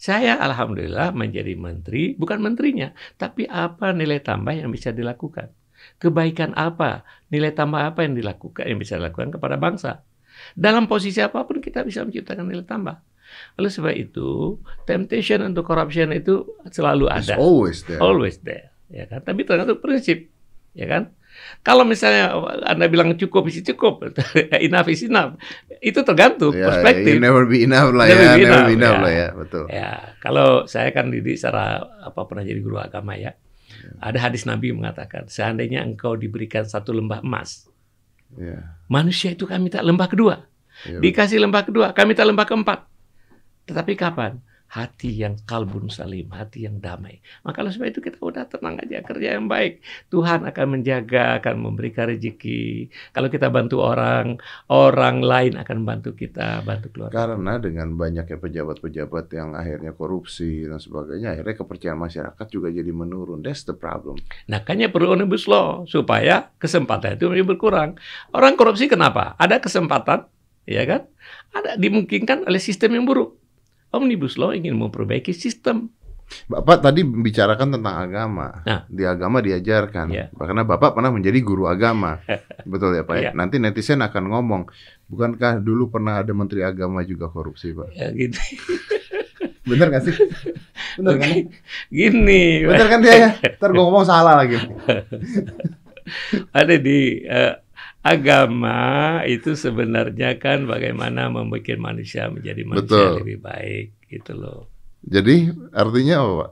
Saya alhamdulillah menjadi menteri, bukan menterinya, tapi apa nilai tambah yang bisa dilakukan? Kebaikan apa, nilai tambah apa yang dilakukan yang bisa dilakukan kepada bangsa? Dalam posisi apa pun kita bisa menciptakan nilai tambah. Oleh sebab itu, temptation untuk corruption itu selalu It's ada always there. always there ya kan tapi tergantung prinsip ya kan kalau misalnya anda bilang cukup isi cukup. Enough is enough. Itu tergantung Ya, perspektif. you never be enough lah Never ya, be never enough, be enough ya. lah ya, betul. ya kalau saya kan didik secara apa pernah jadi guru agama ya. Ada hadis Nabi mengatakan seandainya engkau diberikan satu lembah emas Ya, manusia itu kami tak lembah kedua. Ya, dikasih lembah kedua kami tak lembah keempat. Tetapi kapan hati yang kalbun salim, hati yang damai. Maka oleh sebab itu kita udah tenang aja kerja yang baik. Tuhan akan menjaga, akan memberikan rezeki. Kalau kita bantu orang, orang lain akan bantu kita, bantu keluarga. Karena dengan banyaknya pejabat-pejabat yang akhirnya korupsi dan sebagainya, akhirnya kepercayaan masyarakat juga jadi menurun. That's the problem. Nah, makanya perlu omnibus law supaya kesempatan itu menjadi berkurang. Orang korupsi kenapa? Ada kesempatan, ya kan? Ada dimungkinkan oleh sistem yang buruk. Omnibus law ingin memperbaiki sistem. Bapak tadi membicarakan tentang agama. Nah. Di agama diajarkan. Iya. Karena Bapak pernah menjadi guru agama. Betul ya Pak? ya? Iya. Nanti netizen akan ngomong, bukankah dulu pernah ada menteri agama juga korupsi Pak? Ya, gitu. Bener nggak sih? Bener kan? Oke. Gini, Bener kan dia ya? Ntar gue ngomong salah lagi. ada di eh, agama itu sebenarnya kan bagaimana membuat manusia menjadi manusia Betul. lebih baik gitu loh. Jadi artinya apa Pak?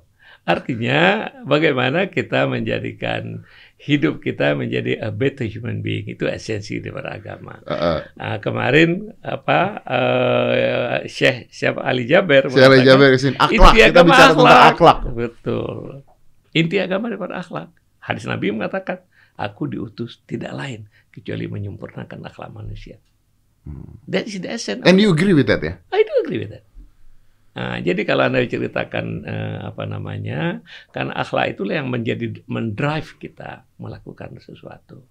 Artinya bagaimana kita menjadikan hidup kita menjadi a better human being itu esensi dari agama. Uh, uh, Nah, kemarin apa eh, Syekh siapa Ali Jaber Syekh Ali Jaber ke sini. Akhlak, Inti kita agama bicara tentang akhlak. Betul. Inti agama daripada akhlak. Hadis Nabi mengatakan, aku diutus tidak lain kecuali menyempurnakan akhlak manusia. Hmm. That is the essence. And you agree with that ya? I do agree with that. Nah, jadi kalau Anda ceritakan eh, apa namanya, kan akhlak itulah yang menjadi mendrive kita melakukan sesuatu.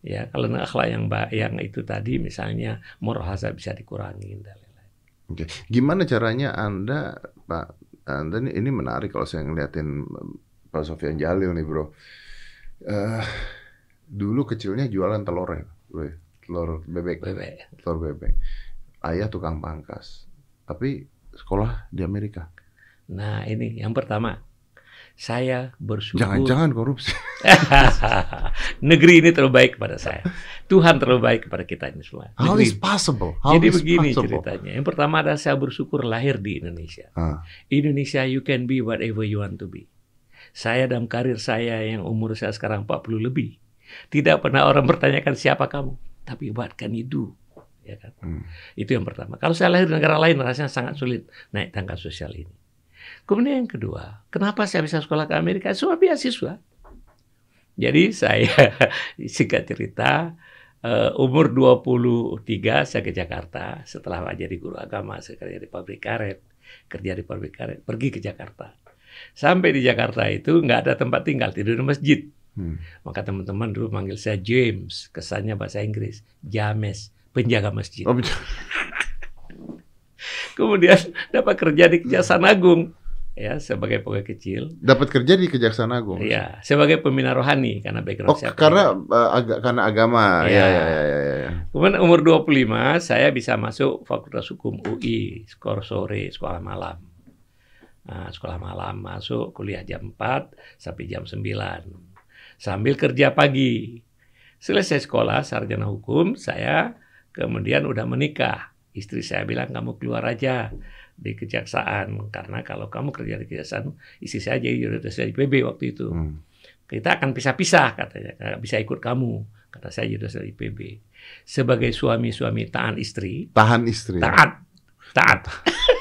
Ya, kalau akhlak yang yang itu tadi misalnya moral hazard bisa dikurangi dan lain-lain. Oke. Gimana caranya Anda, Pak? Anda ini, menarik kalau saya ngeliatin Pak Sofian Jalil nih, bro. Eh, dulu kecilnya jualan telur ya? Telur bebek, Bebek. telur bebek. Ayah tukang pangkas. Tapi sekolah di Amerika. Nah, ini yang pertama. Saya bersyukur. Jangan-jangan korupsi. Negeri ini terbaik kepada saya. Tuhan terbaik kepada kita ini semua. How Negeri. is possible? How Jadi is begini possible? ceritanya. Yang pertama adalah saya bersyukur lahir di Indonesia. Ah, Indonesia you can be whatever you want to be. Saya dalam karir saya yang umur saya sekarang 40 lebih. Tidak pernah orang bertanyakan siapa kamu. Tapi what can you do? Ya kan? hmm. Itu yang pertama. Kalau saya lahir di negara lain rasanya sangat sulit naik tangga sosial ini. Kemudian yang kedua, kenapa saya bisa sekolah ke Amerika? Semua beasiswa. Jadi saya singkat cerita eh, umur 23 saya ke Jakarta setelah jadi guru agama saya kerja di pabrik karet kerja di pabrik karet pergi ke Jakarta sampai di Jakarta itu nggak ada tempat tinggal tidur di masjid Hmm. maka teman-teman dulu manggil saya James kesannya bahasa Inggris James penjaga masjid Oh, betul. kemudian dapat kerja di Kejaksaan Agung ya sebagai pegawai kecil Dapat kerja di Kejaksaan Agung. ya sebagai pembina rohani karena background Oh, saya karena uh, aga- karena agama. Iya. Ya, ya, ya, ya. Kemudian umur 25 saya bisa masuk Fakultas Hukum UI, sekolah sore, sekolah malam. Nah, sekolah malam masuk kuliah jam 4 sampai jam 9. Sambil kerja pagi. Selesai sekolah sarjana hukum, saya kemudian udah menikah. Istri saya bilang kamu keluar aja di kejaksaan karena kalau kamu kerja di kejaksaan istri saya jadi jurusan di PB waktu itu Hmm. kita akan pisah-pisah katanya nggak bisa ikut kamu kata saya jurusan IPB sebagai suami-suami taat istri Tahan istri. taat taat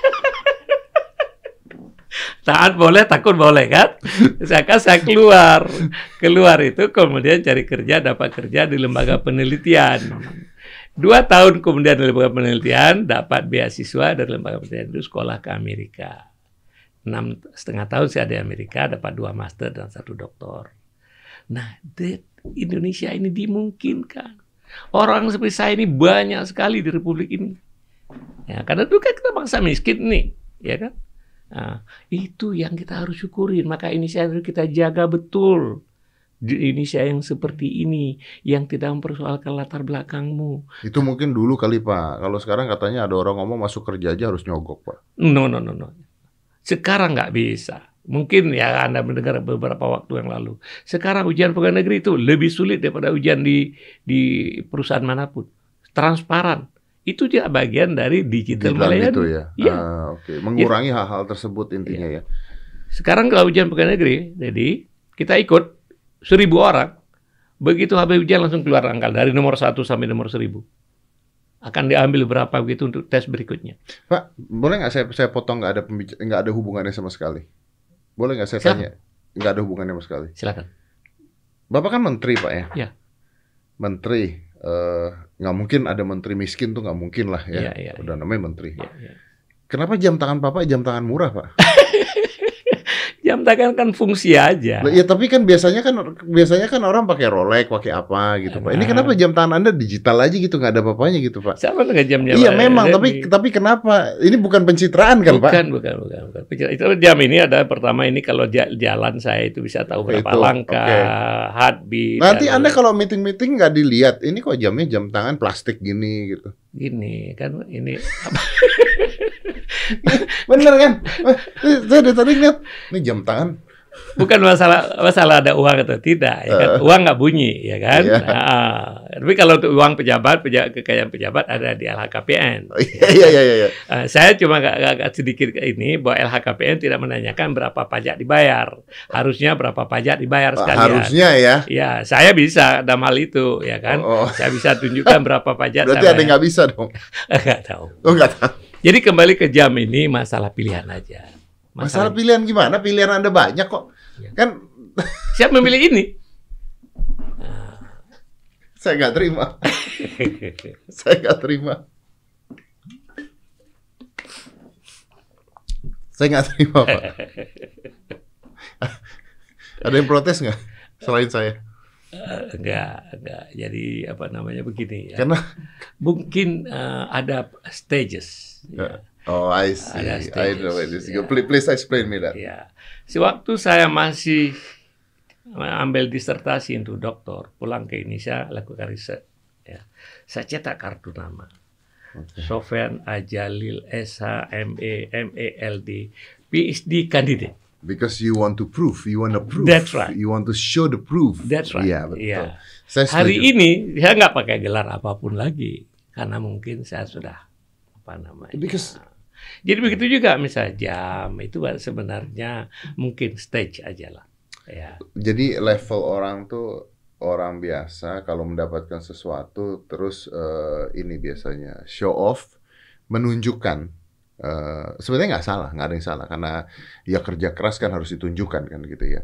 taat boleh, takut boleh kan? Saya kan saya keluar, keluar itu kemudian cari kerja, dapat kerja di lembaga penelitian. Dua tahun kemudian di lembaga penelitian dapat beasiswa dari lembaga penelitian itu sekolah ke Amerika. Enam setengah tahun saya di Amerika dapat dua master dan satu doktor. Nah, di Indonesia ini dimungkinkan. Orang seperti saya ini banyak sekali di Republik ini. Ya, karena itu kan kita bangsa miskin nih, ya kan? Nah, itu yang kita harus syukurin. Maka ini harus kita jaga betul. Di Indonesia yang seperti ini, yang tidak mempersoalkan latar belakangmu. Itu mungkin dulu kali Pak. Kalau sekarang katanya ada orang ngomong masuk kerja aja harus nyogok Pak. No, no, no, no. Sekarang nggak bisa. Mungkin ya Anda mendengar beberapa waktu yang lalu. Sekarang ujian pegawai negeri itu lebih sulit daripada ujian di di perusahaan mana pun. Transparan. Itu juga bagian dari digital, Digital melayani. itu ya. Iya. Ah, Oke, mengurangi hal-hal tersebut intinya ya. Sekarang kalau ujian pegawai negeri, jadi kita ikut seribu orang, begitu habis ujian langsung keluar angka dari nomor satu sampai nomor seribu. Akan diambil berapa begitu untuk tes berikutnya. Pak, boleh nggak saya saya potong nggak ada nggak ada hubungannya sama sekali? Boleh nggak saya Silakan. tanya? Nggak ada hubungannya sama sekali. Silakan. Bapak kan menteri Pak ya? Ya. Menteri, eh, nggak mungkin ada menteri miskin tuh nggak mungkin lah ya. Iya, iya, Udah namanya menteri. Ya, ya. Kenapa jam tangan Bapak jam tangan murah Pak? Jam tangan kan fungsi aja. Lah, Ya tapi kan biasanya kan biasanya kan orang pakai Rolex, pakai apa gitu Pak. Ini Nah. kenapa jam tangan Anda digital aja gitu nggak ada apa-apanya gitu Pak? Siapa dengan jamnya? Iya Pak? memang, Jadi- tapi tapi kenapa? Ini bukan pencitraan kan Pak? bukan, bukan, bukan, bukan. Pikir- Itu jam ini ada pertama ini kalau ja- jalan saya itu bisa tahu berapa Itu, langkah, oke. heartbeat. Nanti Anda kalau meeting-meeting nggak dilihat, ini kok jamnya jam tangan plastik gini gitu. gini kan ini Bener kan? Eh, Saya dari tadi lihat, ini jam tangan. bukan masalah masalah ada uang atau tidak ya kan uang nggak bunyi ya kan Iya. Nah, tapi kalau untuk uang pejabat peja- kekayaan pejabat ada di LHKPN Oh, Iya iya iya iya. Eh, saya cuma agak, sedikit ke ini bahwa LHKPN tidak menanyakan berapa pajak dibayar harusnya berapa pajak dibayar sekalian Harusnya ya. ya saya bisa dalam hal itu ya kan Oh, saya bisa tunjukkan berapa pajak berarti ada yang nggak bisa dong. nggak tahu Oh nggak tahu. Jadi kembali ke jam ini masalah pilihan aja Masalah pilihan gimana? Pilihan Anda banyak kok. Iya. Kan siapa memilih ini saya nggak terima. saya nggak terima. Saya nggak terima, Pak. Ada yang protes nggak? Selain saya. Eh, enggak, enggak. Jadi apa namanya begini ya. Karena Mungkin eh, ada stages. Ya. Oh, I see. Ada I stages, know it is. ya. Please, please explain me that. ya. Sewaktu saya masih ambil disertasi untuk doktor, pulang ke Indonesia lakukan riset. Ya. Saya cetak kartu nama. Sofian Ajalil SH ME MELD PhD candidate. Because you want to prove, you want to prove. That's right. You want to show the proof. That's right. Iya, betul. Iya. Saya Hari ini saya nggak pakai gelar apa pun lagi karena mungkin saya sudah apa namanya. Because- Jadi begitu juga misalnya jam itu sebenarnya mungkin stage aja lah. Ya. Jadi level orang tuh orang biasa kalau mendapatkan sesuatu terus eh, ini biasanya show off, menunjukkan. eh, sebenarnya nggak salah, nggak ada yang salah karena ya kerja keras kan harus ditunjukkan kan gitu ya.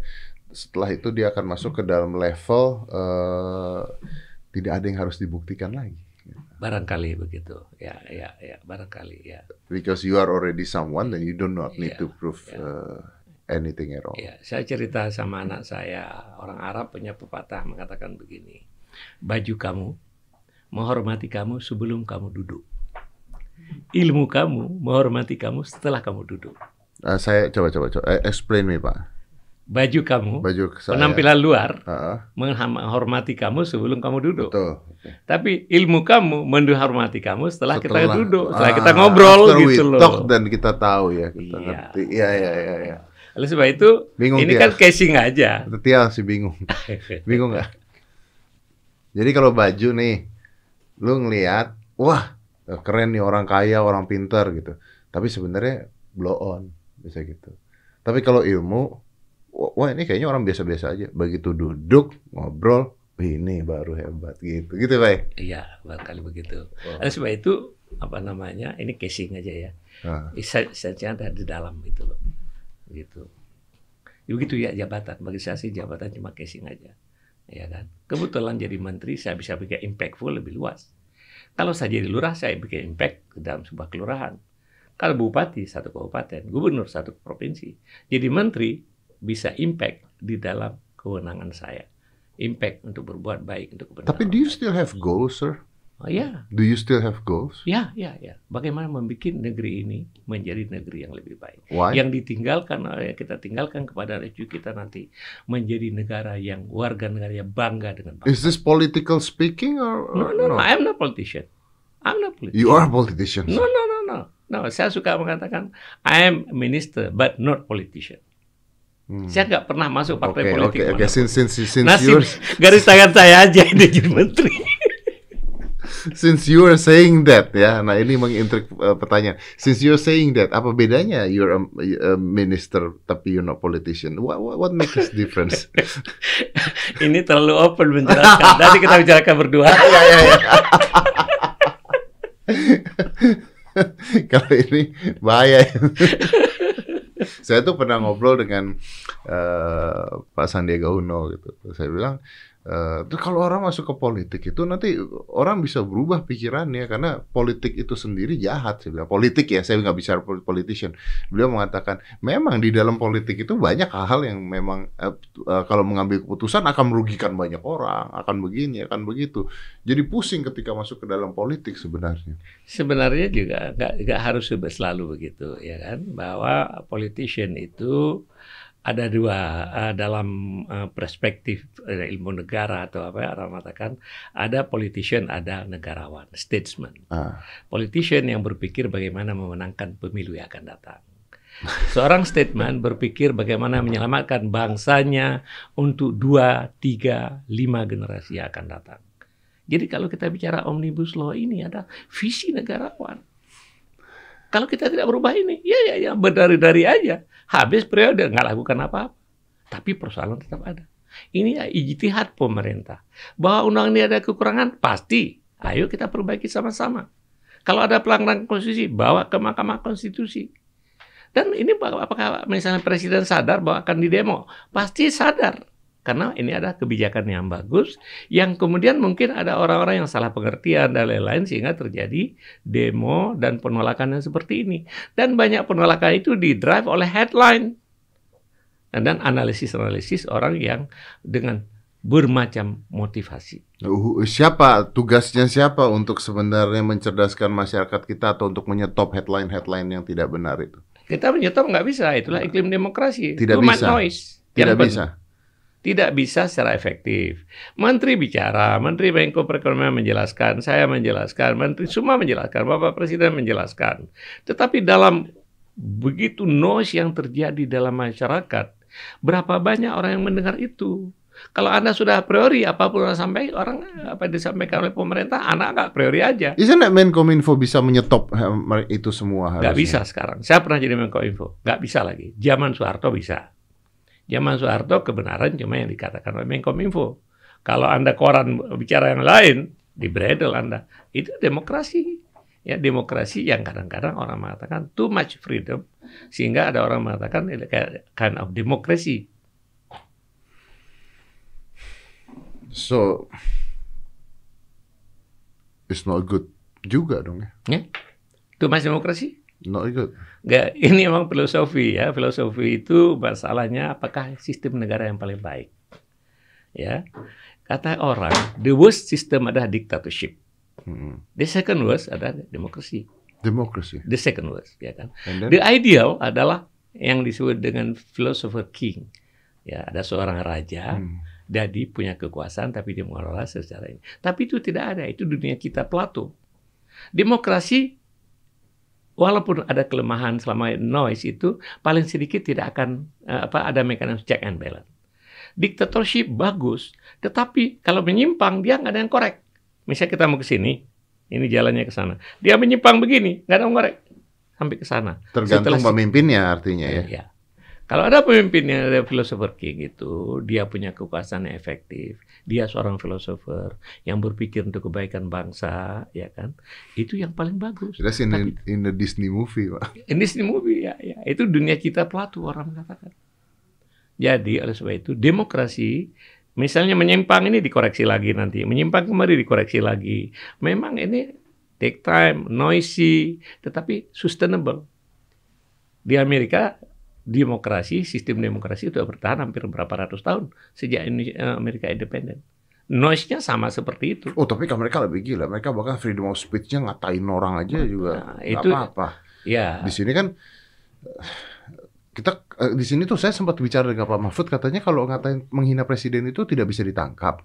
Setelah itu dia akan masuk ke dalam level eh, tidak ada yang harus dibuktikan lagi. Barangkali begitu. Ya, ya, ya, barangkali ya. Because you are already someone and you do not need Iya, to prove iya. eh, anything at all. Ya, saya cerita sama anak saya, orang Arab punya pepatah mengatakan begini. Baju kamu menghormati kamu sebelum kamu duduk. Ilmu kamu menghormati kamu setelah kamu duduk. Eh, saya coba coba coba eh, explain me pak. Baju kamu, Baju saya. penampilan luar Heeh, menghormati kamu sebelum kamu duduk. betul. Tapi ilmu kamu menghormati kamu setelah, kita Setelah- duduk, setelah Ah, kita ngobrol gitu loh. talk dan kita tahu ya, kita Iya. ngerti. Iya, iya, iya, iya. Oleh sebab itu, Bingung ini kan casing aja. Itu Tia sih bingung. Bingung nggak? Jadi kalau baju nih, lu ngelihat, wah keren nih orang kaya, orang pintar gitu. Tapi sebenarnya blow on, bisa gitu. Tapi kalau ilmu, wah ini kayaknya orang biasa-biasa aja. Begitu duduk, ngobrol, "Wih, ini baru hebat gitu. Gitu, Pak. Iya, barangkali begitu. Oleh sebab itu, apa namanya, ini casing aja ya. Nah, Esensinya ada di dalam itu loh. gitu. Begitu ya jabatan. Bagi saya sih jabatan cuma casing aja. Ya kan? Kebetulan jadi menteri saya bisa bikin impactful lebih luas. Kalau saya jadi lurah saya bikin impact ke dalam sebuah kelurahan. Kalau bupati satu kabupaten, gubernur satu provinsi. Jadi menteri bisa impact di dalam kewenangan saya. Impact untuk berbuat baik untuk kebenaran. Tapi do you still have goals, sir? Oh ya, Do you still have goals? ya, ya, ya. Bagaimana membuat negeri ini menjadi negeri yang lebih baik. Why? Yang ditinggalkan oleh kita tinggalkan kepada cucu kita nanti menjadi negara yang warga negara yang bangga dengan bangsa. Is this political speaking or, No, or no, no. I'm not politician. I'm not politician. You are a politician. No, no, no, no. No, saya suka mengatakan I am minister but not politician. Hmm. Saya nggak pernah masuk partai oke, politik. oke. mana pun. Since since since Nasib you're garis tangan saya aja ini jadi menteri. since you are saying that ya, nah ini mengintrik uh, pertanyaan. Since you're saying that, apa bedanya you're a, a minister tapi you're not politician? What what, what makes difference? ini terlalu open menjelaskan. Nanti kita bicarakan berdua. ya ya ya. Kalau ini bahaya. Saya tuh pernah ngobrol dengan eh, Pak Sandiaga Uno gitu. Saya bilang, tuh kalau orang masuk ke politik itu nanti orang bisa berubah pikirannya karena politik itu sendiri jahat. Saya bilang politik ya, saya nggak bicara pol- politician. Beliau mengatakan memang di dalam politik itu banyak hal yang memang eh, eh, kalau mengambil keputusan akan merugikan banyak orang, akan begini, akan begitu. Jadi pusing ketika masuk ke dalam politik sebenarnya. Sebenarnya juga nggak harus selalu begitu ya kan bahwa politician itu ada dua eh, dalam eh, perspektif eh, ilmu negara atau apa ya orang mengatakan ada politician ada negarawan statesman Ah. politician yang berpikir bagaimana memenangkan pemilu yang akan datang seorang statesman berpikir bagaimana menyelamatkan bangsanya untuk dua tiga lima generasi yang akan datang jadi kalau kita bicara omnibus law ini ada visi negarawan kalau kita tidak berubah ini, ya ya ya berdari-dari aja. Habis periode nggak lakukan apa-apa. Tapi persoalan tetap ada. Ini ya ijtihad pemerintah. Bahwa undang ini ada kekurangan, pasti. Ayo kita perbaiki sama-sama. Kalau ada pelanggaran konstitusi, bawa ke Mahkamah Konstitusi. Dan ini apakah misalnya Presiden sadar bahwa akan didemo? Pasti sadar. Karena ini ada kebijakan yang bagus, yang kemudian mungkin ada orang-orang yang salah pengertian dan lain-lain sehingga terjadi demo dan penolakan yang seperti ini. Dan banyak penolakan itu di drive oleh headline dan analisis-analisis orang yang dengan bermacam motivasi. Uh, Siapa tugasnya siapa untuk sebenarnya mencerdaskan masyarakat kita atau untuk menyetop headline-headline yang tidak benar itu? Kita menyetop nggak bisa, itulah iklim demokrasi. Tidak much bisa. noise. Tidak Yang bisa. Tidak bisa secara efektif. Menteri bicara, Menteri Menko Perekonomian menjelaskan, saya menjelaskan, Menteri semua menjelaskan, Bapak Presiden menjelaskan. Tetapi dalam begitu noise yang terjadi dalam masyarakat, berapa banyak orang yang mendengar itu? Kalau Anda sudah a priori, apa pun yang sampai orang apa yang disampaikan oleh pemerintah, anak nggak a priori aja. Isn't that Menkominfo bisa menyetop eh, itu semua harusnya? Nggak bisa sekarang. Saya pernah jadi Menko Info. Nggak bisa lagi. Zaman Soeharto bisa. Zaman Soeharto kebenaran cuma yang dikatakan oleh Menkominfo. Kalau Anda koran bicara yang lain, di bredel Anda. Itu demokrasi. Ya, demokrasi yang kadang-kadang orang mengatakan too much freedom. Sehingga ada orang mengatakan kind of demokrasi. So it's not good juga dong ya. Ya. Too much demokrasi. Not good. Nggak, ini emang filosofi ya. Filosofi itu masalahnya apakah sistem negara yang paling baik. Ya. Kata orang, the worst system adalah dictatorship. The second worst adalah demokrasi. Demokrasi. The second worst, ya kan. Then, The ideal adalah yang disebut dengan philosopher king. Ya, ada seorang raja, Hmm. jadi punya kekuasaan tapi dia mengelola secara ini. Tapi itu tidak ada, itu dunia kita Plato. Demokrasi walaupun ada kelemahan selama noise itu paling sedikit tidak akan eh, apa ada mekanisme check and balance. Dictatorship bagus, tetapi kalau menyimpang dia nggak ada yang korek. Misalnya kita mau ke sini, ini jalannya ke sana. Dia menyimpang begini, nggak ada yang korek sampai ke sana. tergantung Setelah- pemimpinnya artinya ya. Ya. Kalau ada pemimpin yang ada filosofer king itu, dia punya kekuasaan yang efektif, dia seorang filosofer yang berpikir untuk kebaikan bangsa, ya kan? Itu yang paling bagus. That's in, Tapi- in the Disney movie, Pak. Ini Disney movie ya, ya. Itu dunia cita Plato orang mengatakan. Jadi oleh sebab itu demokrasi misalnya menyimpang ini dikoreksi lagi nanti, menyimpang kembali dikoreksi lagi. Memang ini take time, noisy, tetapi sustainable. Di Amerika demokrasi, sistem demokrasi itu bertahan hampir berapa ratus tahun sejak Indonesia- eh, Amerika independen. Noise-nya sama seperti itu. Oh, tapi kan mereka lebih gila. Mereka bahkan freedom of speech-nya ngatain orang aja juga Nah, nggak itu- apa-apa. Ya, Di sini kan kita eh, di sini tuh saya sempat bicara dengan Pak Mahfud katanya kalau ngatain menghina presiden itu tidak bisa ditangkap.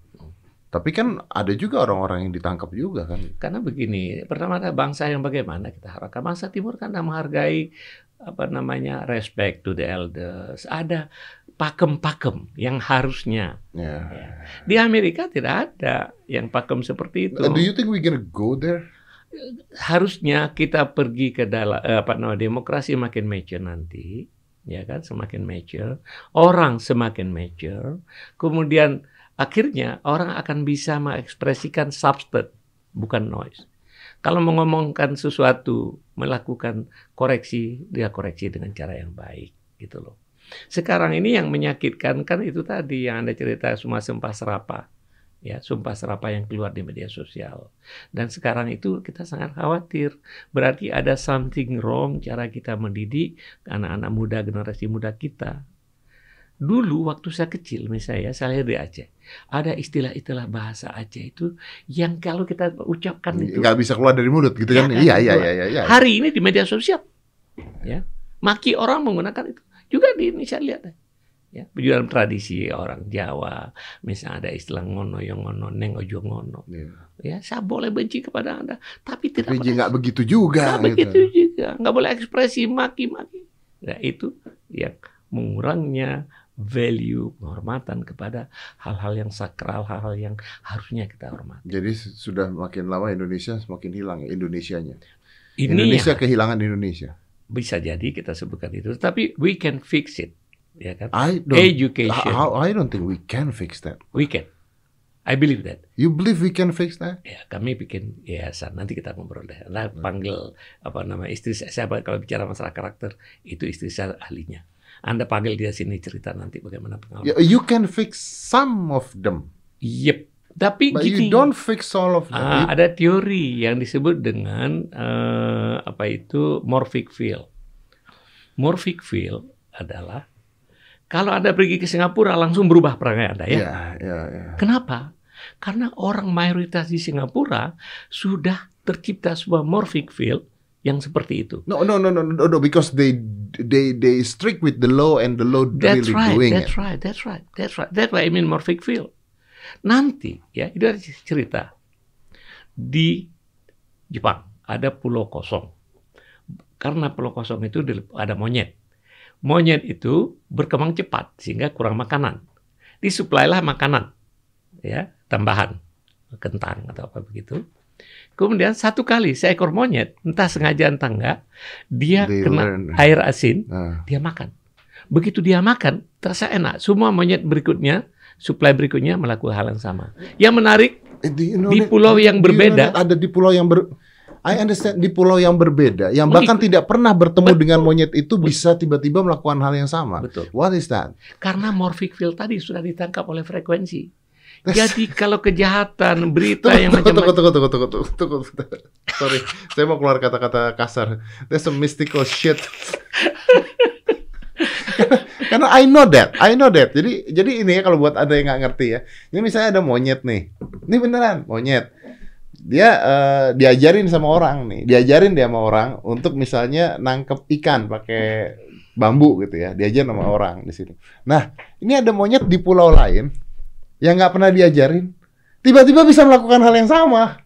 Tapi kan ada juga orang-orang yang ditangkap juga kan. Karena begini, pertama ada bangsa yang bagaimana kita harapkan bangsa Timur kan menghargai apa namanya respect to the elders. Ada pakem-pakem yang harusnya Ya. di Amerika tidak ada yang pakem seperti itu. Do you think we gonna go there? Harusnya kita pergi ke dalam eh, apa namanya demokrasi makin mature nanti, ya kan semakin mature, orang semakin mature, kemudian akhirnya orang akan bisa mengekspresikan substance bukan noise. Kalau mau ngomongkan sesuatu, melakukan koreksi, dia koreksi dengan cara yang baik, gitu loh. Sekarang ini yang menyakitkan kan itu tadi yang Anda cerita semua sumpah serapa. Ya, sumpah serapa yang keluar di media sosial. Dan sekarang itu kita sangat khawatir. Berarti ada something wrong cara kita mendidik anak-anak muda, generasi muda kita. Dulu waktu saya kecil misalnya, saya lahir di Aceh. Ada istilah-istilah bahasa Aceh itu yang kalau kita ucapkan itu Nggak bisa keluar dari mulut gitu kan? Ya, Iya, iya, iya, iya. iya. hari ini di media sosial. Ya. Maki orang menggunakan itu. Juga di Indonesia lihat. Ya, dalam tradisi orang Jawa, misalnya ada istilah ngono yang ngono, neng ojo ngono. Iya. Ya, saya boleh benci kepada Anda, tapi tidak Tapi boleh nggak begitu juga. Nggak gitu. begitu juga, nggak boleh ekspresi maki-maki. Nah, itu yang mengurangnya value penghormatan kepada hal-hal yang sakral, hal-hal yang harusnya kita hormati. Jadi sudah makin lama Indonesia semakin hilang ya Indonesianya. Ini Indonesia yang kehilangan Indonesia. bisa jadi kita sebutkan itu, tapi we can fix it, ya kan? I don't. Education, I don't think we can fix that. we can. I believe that. You believe we can fix that? Ya, kami bikin yayasan. Nanti kita ngobrol deh. Nah, panggil apa nama istri saya kalau bicara masalah karakter itu istri saya ahlinya. Anda panggil dia sini cerita nanti bagaimana pengalaman. You, can fix some of them, Yep. Tapi but gini, you don't fix all of them. You- ada teori yang disebut dengan eh, apa itu morphic field. Morphic field adalah kalau Anda pergi ke Singapura langsung berubah perangai Anda ya. Iya, iya, iya. Kenapa? Karena orang mayoritas di Singapura sudah tercipta sebuah morphic field yang seperti itu. No, no, no, no, no, no, because they they they strict with the law and the law That's really right, doing that's it. right, that's right, that's right. That's why I mean morphic field. Nanti ya itu ada cerita di Jepang ada pulau kosong. Karena pulau kosong itu ada monyet. Monyet itu berkembang cepat sehingga kurang makanan. Disuplailah makanan ya, tambahan kentang atau apa begitu. Kemudian satu kali seekor monyet, entah sengaja entah enggak, dia They kena learn. air asin, Ah. dia makan. Begitu dia makan, terasa enak. Semua monyet berikutnya, suplai berikutnya melakukan hal yang sama. Yang menarik, Eh, you know Di that- pulau yang do you know berbeda. that ada di pulau yang ber I understand di pulau yang berbeda yang bahkan tidak pernah bertemu Betul. dengan monyet itu bisa tiba-tiba melakukan hal yang sama. betul. What is that? Karena morphic field tadi sudah ditangkap oleh frekuensi. Jadi kalau kejahatan, berita yang tunggu, tunggu, macam-macam, tunggu, tunggu, tunggu, tunggu, tunggu. Sorry, saya mau keluar kata-kata kasar. That's some mystical shit. Karena I know that, I know that. Jadi, jadi ini ya kalau buat ada yang nggak ngerti ya. Ini misalnya ada monyet nih. Ini beneran monyet. Dia eh, diajarin sama orang nih, diajarin dia sama orang untuk misalnya nangkep ikan pakai bambu gitu ya. Diajar sama orang di sini. Nah, ini ada monyet di pulau lain yang nggak pernah diajarin, tiba-tiba bisa melakukan hal yang sama.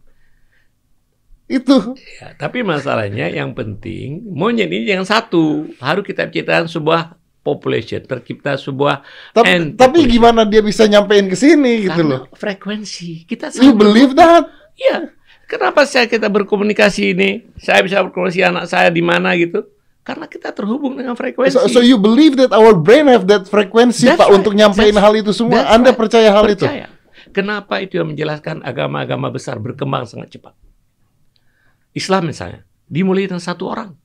Itu. Ya, tapi masalahnya yang penting monyet ini jangan satu, harus kita ciptakan sebuah population, tercipta sebuah Tapi, tapi gimana dia bisa nyampein ke sini gitu karena loh? frekuensi. Kita You believe that? Iya. Kenapa saya kita berkomunikasi ini? Saya bisa berkomunikasi anak saya di mana gitu? Karena kita terhubung dengan frekuensi. So, so you believe that our brain have that frekuensi Pak right. untuk nyampein That's- hal itu semua. Anda right. percaya hal itu? Percaya. Kenapa itu yang menjelaskan agama-agama besar berkembang sangat cepat? Islam misalnya, dimulai dengan satu orang.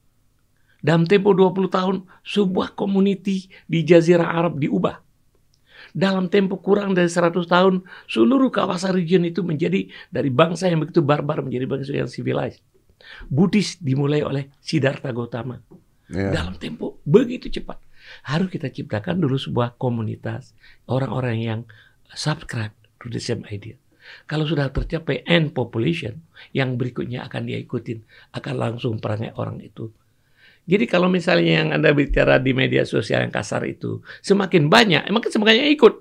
Dalam tempo 20 tahun, sebuah community di Jazirah Arab diubah. Dalam tempo kurang dari 100 tahun, seluruh kawasan region itu menjadi dari bangsa yang begitu barbar menjadi bangsa yang civilized. Buddhis dimulai oleh Siddhartha Gautama Ya. dalam tempo begitu cepat. Harus kita ciptakan dulu sebuah komunitas orang-orang yang subscribe to the same idea. Kalau sudah tercapai end population, yang berikutnya akan dia ikutin, akan langsung perangai orang itu. Jadi kalau misalnya yang Anda bicara di media sosial yang kasar itu, semakin banyak, makin semakin banyak ikut.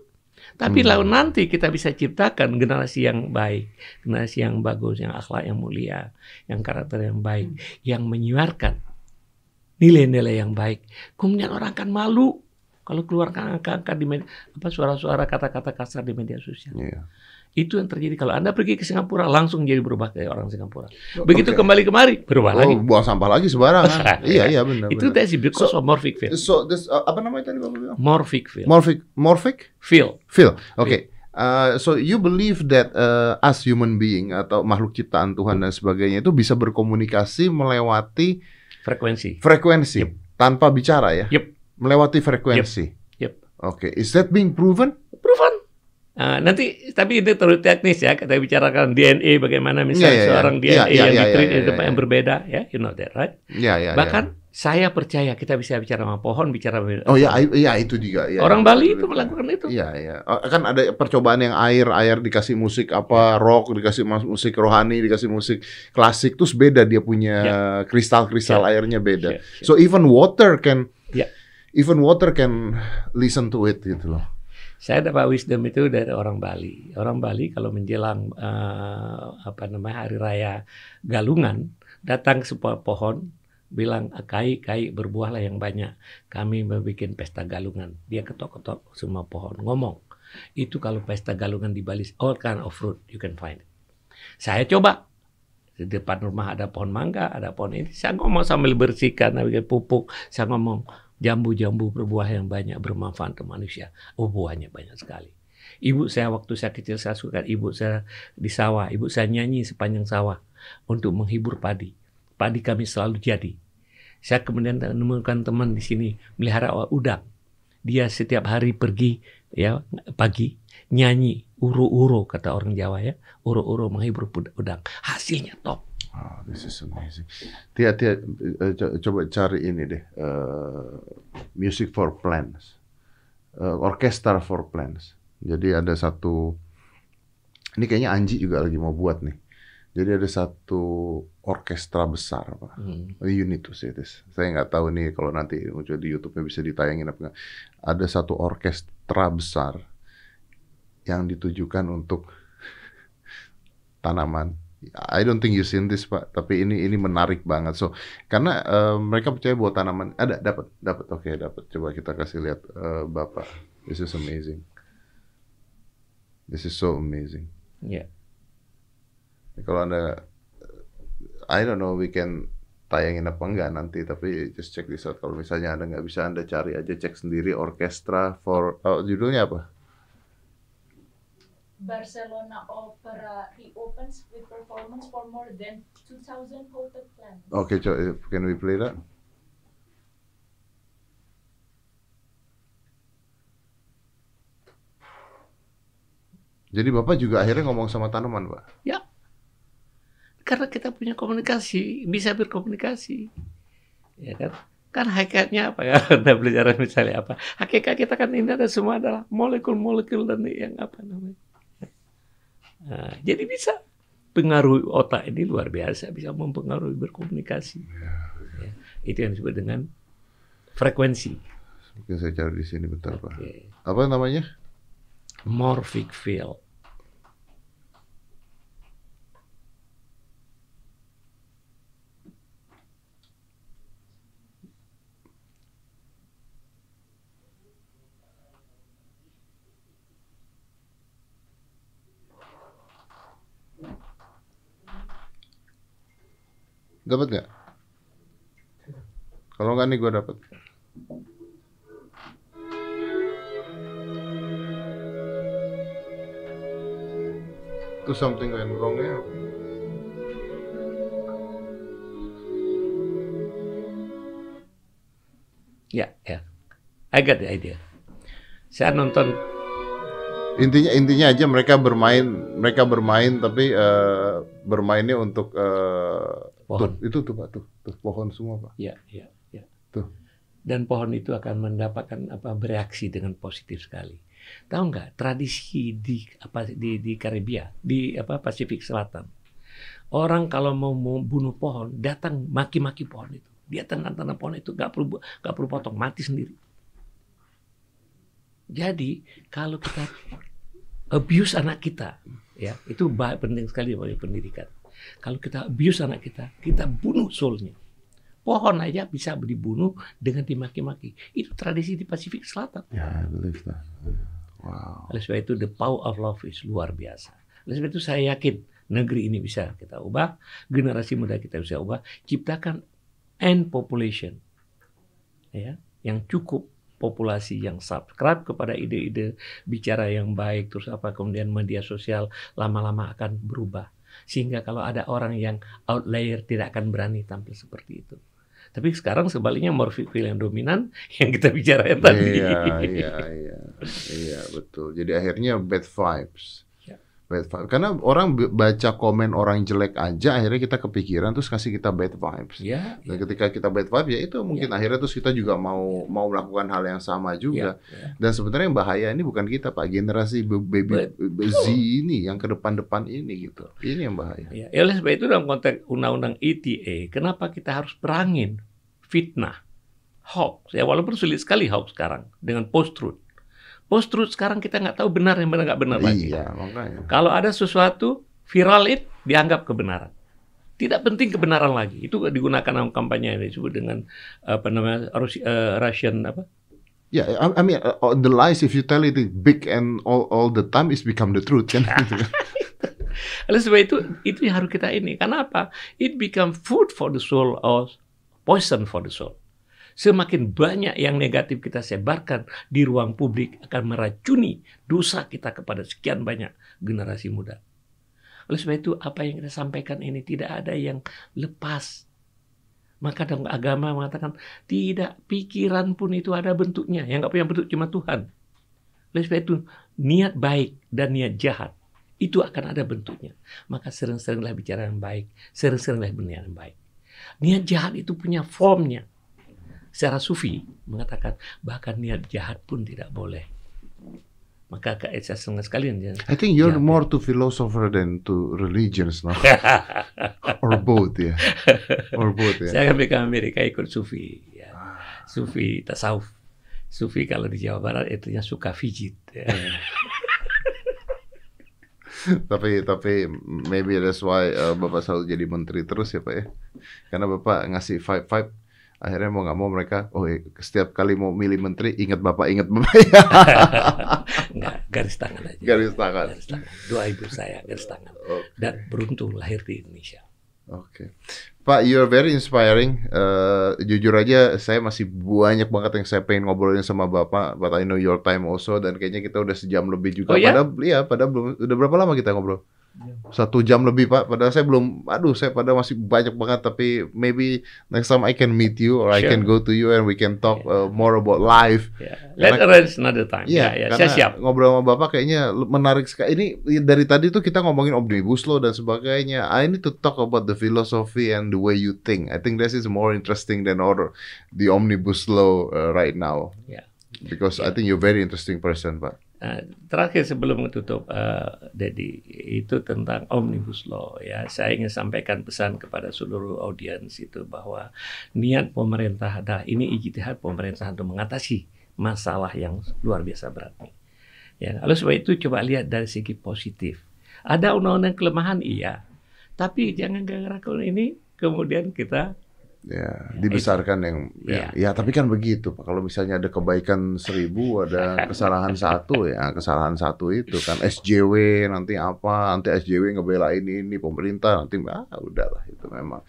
Tapi Hmm. lalu nanti kita bisa ciptakan generasi yang baik, generasi yang bagus, yang akhlak yang mulia, yang karakter yang baik, yang menyuarakan nilai-nilai yang baik. Kemudian orang akan malu kalau keluarkan angka-angka di media, apa suara-suara kata-kata kasar di media sosial. Iya. Itu yang terjadi kalau Anda pergi ke Singapura langsung jadi berubah kayak orang Singapura. Begitu Oke. kembali kemari berubah Oh, lagi. buang sampah lagi sembarangan. iya, iya benar. Itu that's because of morphic field. So this uh, apa namanya tadi Bapak bilang? Morphic field. Morphic morphic Field. feel. Oke. Uh, so you believe that uh, us human being atau makhluk ciptaan Tuhan dan sebagainya itu bisa berkomunikasi melewati Frekuensi. frekuensi tanpa bicara ya? Yep. Melewati frekuensi. Yep. Oke. Is that being proven? Proven. Nah, nanti tapi itu terlalu teknis ya kita bicarakan DNA bagaimana misalnya Iya, iya, iya. seorang Iya, DNA iya, yang iya, ditreat iya, di iya, tempat iya. yang berbeda ya you know that right Ya, ya. bahkan saya percaya kita bisa bicara sama pohon bicara ya. Oh ya, i- iya itu juga. Ya, orang ya. Bali itu melakukan itu Iya, iya. Oh, Kan ada percobaan yang air, air dikasih musik apa, rock, dikasih musik rohani, dikasih musik klasik, terus beda dia punya kristal-kristal Ya. airnya beda. Ya, ya. So even water can, Ya. even water can listen to it gitu loh. Saya dapat wisdom itu dari orang Bali. Orang Bali kalau menjelang eh, apa namanya hari raya Galungan datang ke sebuah pohon bilang kai kai berbuahlah yang banyak. Kami membuat pesta Galungan. Dia ketok-ketok semua pohon ngomong. Itu kalau pesta Galungan di Bali all kind of fruit you can find it. Saya coba di depan rumah ada pohon mangga, ada pohon ini. Saya ngomong sambil bersihkan, bikin pupuk. Saya ngomong jambu-jambu berbuah yang banyak bermanfaat untuk manusia. Oh buahnya banyak sekali. Ibu saya waktu saya kecil saya suka ibu saya di sawah. Ibu saya nyanyi sepanjang sawah untuk menghibur padi. Padi kami selalu jadi. Saya kemudian menemukan teman di sini melihara udang. Dia setiap hari pergi ya pagi nyanyi uru-uru kata orang Jawa ya. Uru-uru menghibur udang. Hasilnya top. Oh, this is amazing. Tia, Tia, eh, co- coba cari ini deh, eh, music for plants, Eh, orchestra for plants. Jadi ada satu, ini kayaknya Anji juga lagi mau buat nih. Jadi ada satu orkestra besar, Pak. Hmm. You need to see this. Saya nggak tahu nih kalau nanti muncul di YouTube-nya bisa ditayangin apa nggak. Ada satu orkestra besar yang ditujukan untuk tanaman. I don't think you seen this Pak, tapi ini ini menarik banget. So karena eh, mereka percaya bahwa tanaman ada dapat dapat oke dapat. Coba kita kasih lihat eh, Bapak. This is amazing. This is so amazing. Ya. Kalau anda, I don't know, we can tayangin apa enggak nanti, tapi just check this out. Kalau misalnya anda nggak bisa, anda cari aja cek sendiri orkestra for, oh, judulnya apa? Barcelona Opera reopens with performance for more than 2,000 potted plants. Oke, coba, can we play that? Jadi bapak juga akhirnya ngomong sama tanaman, pak. Karena kita punya komunikasi, bisa berkomunikasi. Ya kan? Kan hakikatnya apa ya? Anda belajar misalnya apa? Hakikat kita kan ini ada semua adalah molekul-molekul dan yang apa namanya. Nah, jadi bisa pengaruh otak ini luar biasa, bisa mempengaruhi berkomunikasi. Ya, itu yang disebut dengan frekuensi. Mungkin saya cari di sini bentar, pak. Oke. Apa namanya? Morphic field. Dapat nggak? Kalau nggak nih gue dapat. Itu something went wrong ya. Ya, ya. I got the idea. Saya nonton Intinya intinya aja mereka bermain mereka bermain tapi eh, bermainnya untuk eh, Pohon. tuh, itu tuh pak tuh, tuh pohon semua pak. Ya, ya, ya. Tuh. Dan pohon itu akan mendapatkan apa bereaksi dengan positif sekali. Tahu nggak tradisi di apa di di Karibia di apa Pasifik Selatan orang kalau mau, mau bunuh pohon datang maki-maki pohon itu dia tanam-tanam pohon itu nggak perlu nggak perlu potong mati sendiri. Jadi kalau kita abuse anak kita ya itu penting sekali bagi pendidikan. Kalau kita abuse anak kita, kita bunuh soulnya. Pohon aja bisa dibunuh dengan dimaki-maki. Itu tradisi di Pasifik Selatan. Ya, I believe that. Wow. Oleh sebab itu the power of love is luar biasa. Oleh sebab itu saya yakin negeri ini bisa kita ubah, generasi muda kita bisa ubah, ciptakan end population. Ya, yang cukup populasi yang subscribe kepada ide-ide bicara yang baik terus apa kemudian media sosial lama-lama akan berubah sehingga kalau ada orang yang outlier tidak akan berani tampil seperti itu tapi sekarang sebaliknya morfil yang dominan yang kita bicarain tadi Iya, iya, iya. Iya, betul. Jadi akhirnya bad vibes. Bad vibes. Karena orang baca komen orang jelek aja akhirnya kita kepikiran terus kasih kita bad vibes. ya, Dan ya, ketika kita bad vibes ya itu mungkin akhirnya terus kita juga mau mau melakukan hal yang sama juga. ya, ya. Dan sebenarnya yang bahaya ini bukan kita Pak, generasi baby Z ini yang ke depan-depan ini gitu. Ini yang bahaya. Ya, ya oleh sebab itu dalam konteks undang-undang ITE, kenapa kita harus perangin fitnah, hoax? Ya walaupun sulit sekali hoax sekarang dengan post truth. Post truth sekarang kita nggak tahu benar yang benar nggak benar lagi. Iya, makanya. Kalau ada sesuatu viral it dianggap kebenaran. Tidak penting kebenaran lagi. Itu digunakan dalam kampanye yang disebut dengan apa namanya Rus- eh, Russian apa? Ya, I, I mean, uh, the lies if you tell it big and all all the time is become the truth kan. Oleh sebab itu itu yang harus kita ini. Kenapa? It become food for the soul or poison for the soul. Semakin banyak yang negatif kita sebarkan di ruang publik akan meracuni dosa kita kepada sekian banyak generasi muda. Oleh sebab itu apa yang kita sampaikan ini tidak ada yang lepas. Maka dalam agama mengatakan tidak pikiran pun itu ada bentuknya. Yang nggak punya bentuk cuma Tuhan. Oleh sebab itu niat baik dan niat jahat itu akan ada bentuknya. Maka sering-seringlah bicara yang baik, sering-seringlah berniat yang baik. Niat jahat itu punya formnya. Secara sufi mengatakan bahkan niat jahat pun tidak boleh. Maka Kak Esa senang sekali. I think you're Ya, more to philosopher than to religions now. Or both ya. Or both ya. Saya ke Amerika ikut sufi. Ya. Sufi tasawuf. Sufi kalau di Jawa Barat itunya suka fijit. Ya. tapi tapi maybe that's why uh, Bapak selalu jadi menteri terus ya Pak ya. Karena Bapak ngasih vibe vibe akhirnya mau nggak mau mereka oh eh, setiap kali mau milih menteri ingat Bapak ingat Bapak ya. Enggak, garis tangan aja. Garis tangan. Garis tangan. Doa ibu saya garis tangan. Oke. Dan beruntung lahir di Indonesia. Oke. Pak, you're very inspiring. Eh, jujur aja, saya masih banyak banget yang saya pengen ngobrolin sama Bapak. But I know your time also. Dan kayaknya kita udah sejam lebih juga. Oh, ya? Padahal, iya, padahal belum. Udah berapa lama kita ngobrol? Satu jam lebih, Pak. Padahal saya belum. Aduh, saya padahal masih banyak banget. Tapi maybe next time I can meet you or I Sure. can go to you and we can talk uh, more about life. Let's Karena- arrange another time. Iya, ya, ya. karena Saya siap. ngobrol sama Bapak kayaknya menarik sekali. Ini dari tadi tuh kita ngomongin omnibus law dan sebagainya. I need to talk about the philosophy and the way you think. I think this is more interesting than other the omnibus law uh, right now. Ya. Because I think you're very interesting person, Pak. Nah, terakhir sebelum tutup, uh, Dedi, itu tentang omnibus law ya. Saya ingin sampaikan pesan kepada seluruh audiens itu bahwa niat pemerintah adalah ini ijtihad pemerintah untuk mengatasi masalah yang luar biasa berat nih. Ya, oleh sebab itu coba lihat dari segi positif. Ada undang-undang kelemahan iya, tapi jangan gara-gara ini kemudian kita Ya, dibesarkan yang ya, ya, tapi kan begitu Pak. Kalau misalnya ada kebaikan seribu, ada kesalahan satu ya, kesalahan satu itu kan SJW nanti apa, nanti SJW ngebelain ini pemerintah nanti ah udahlah itu memang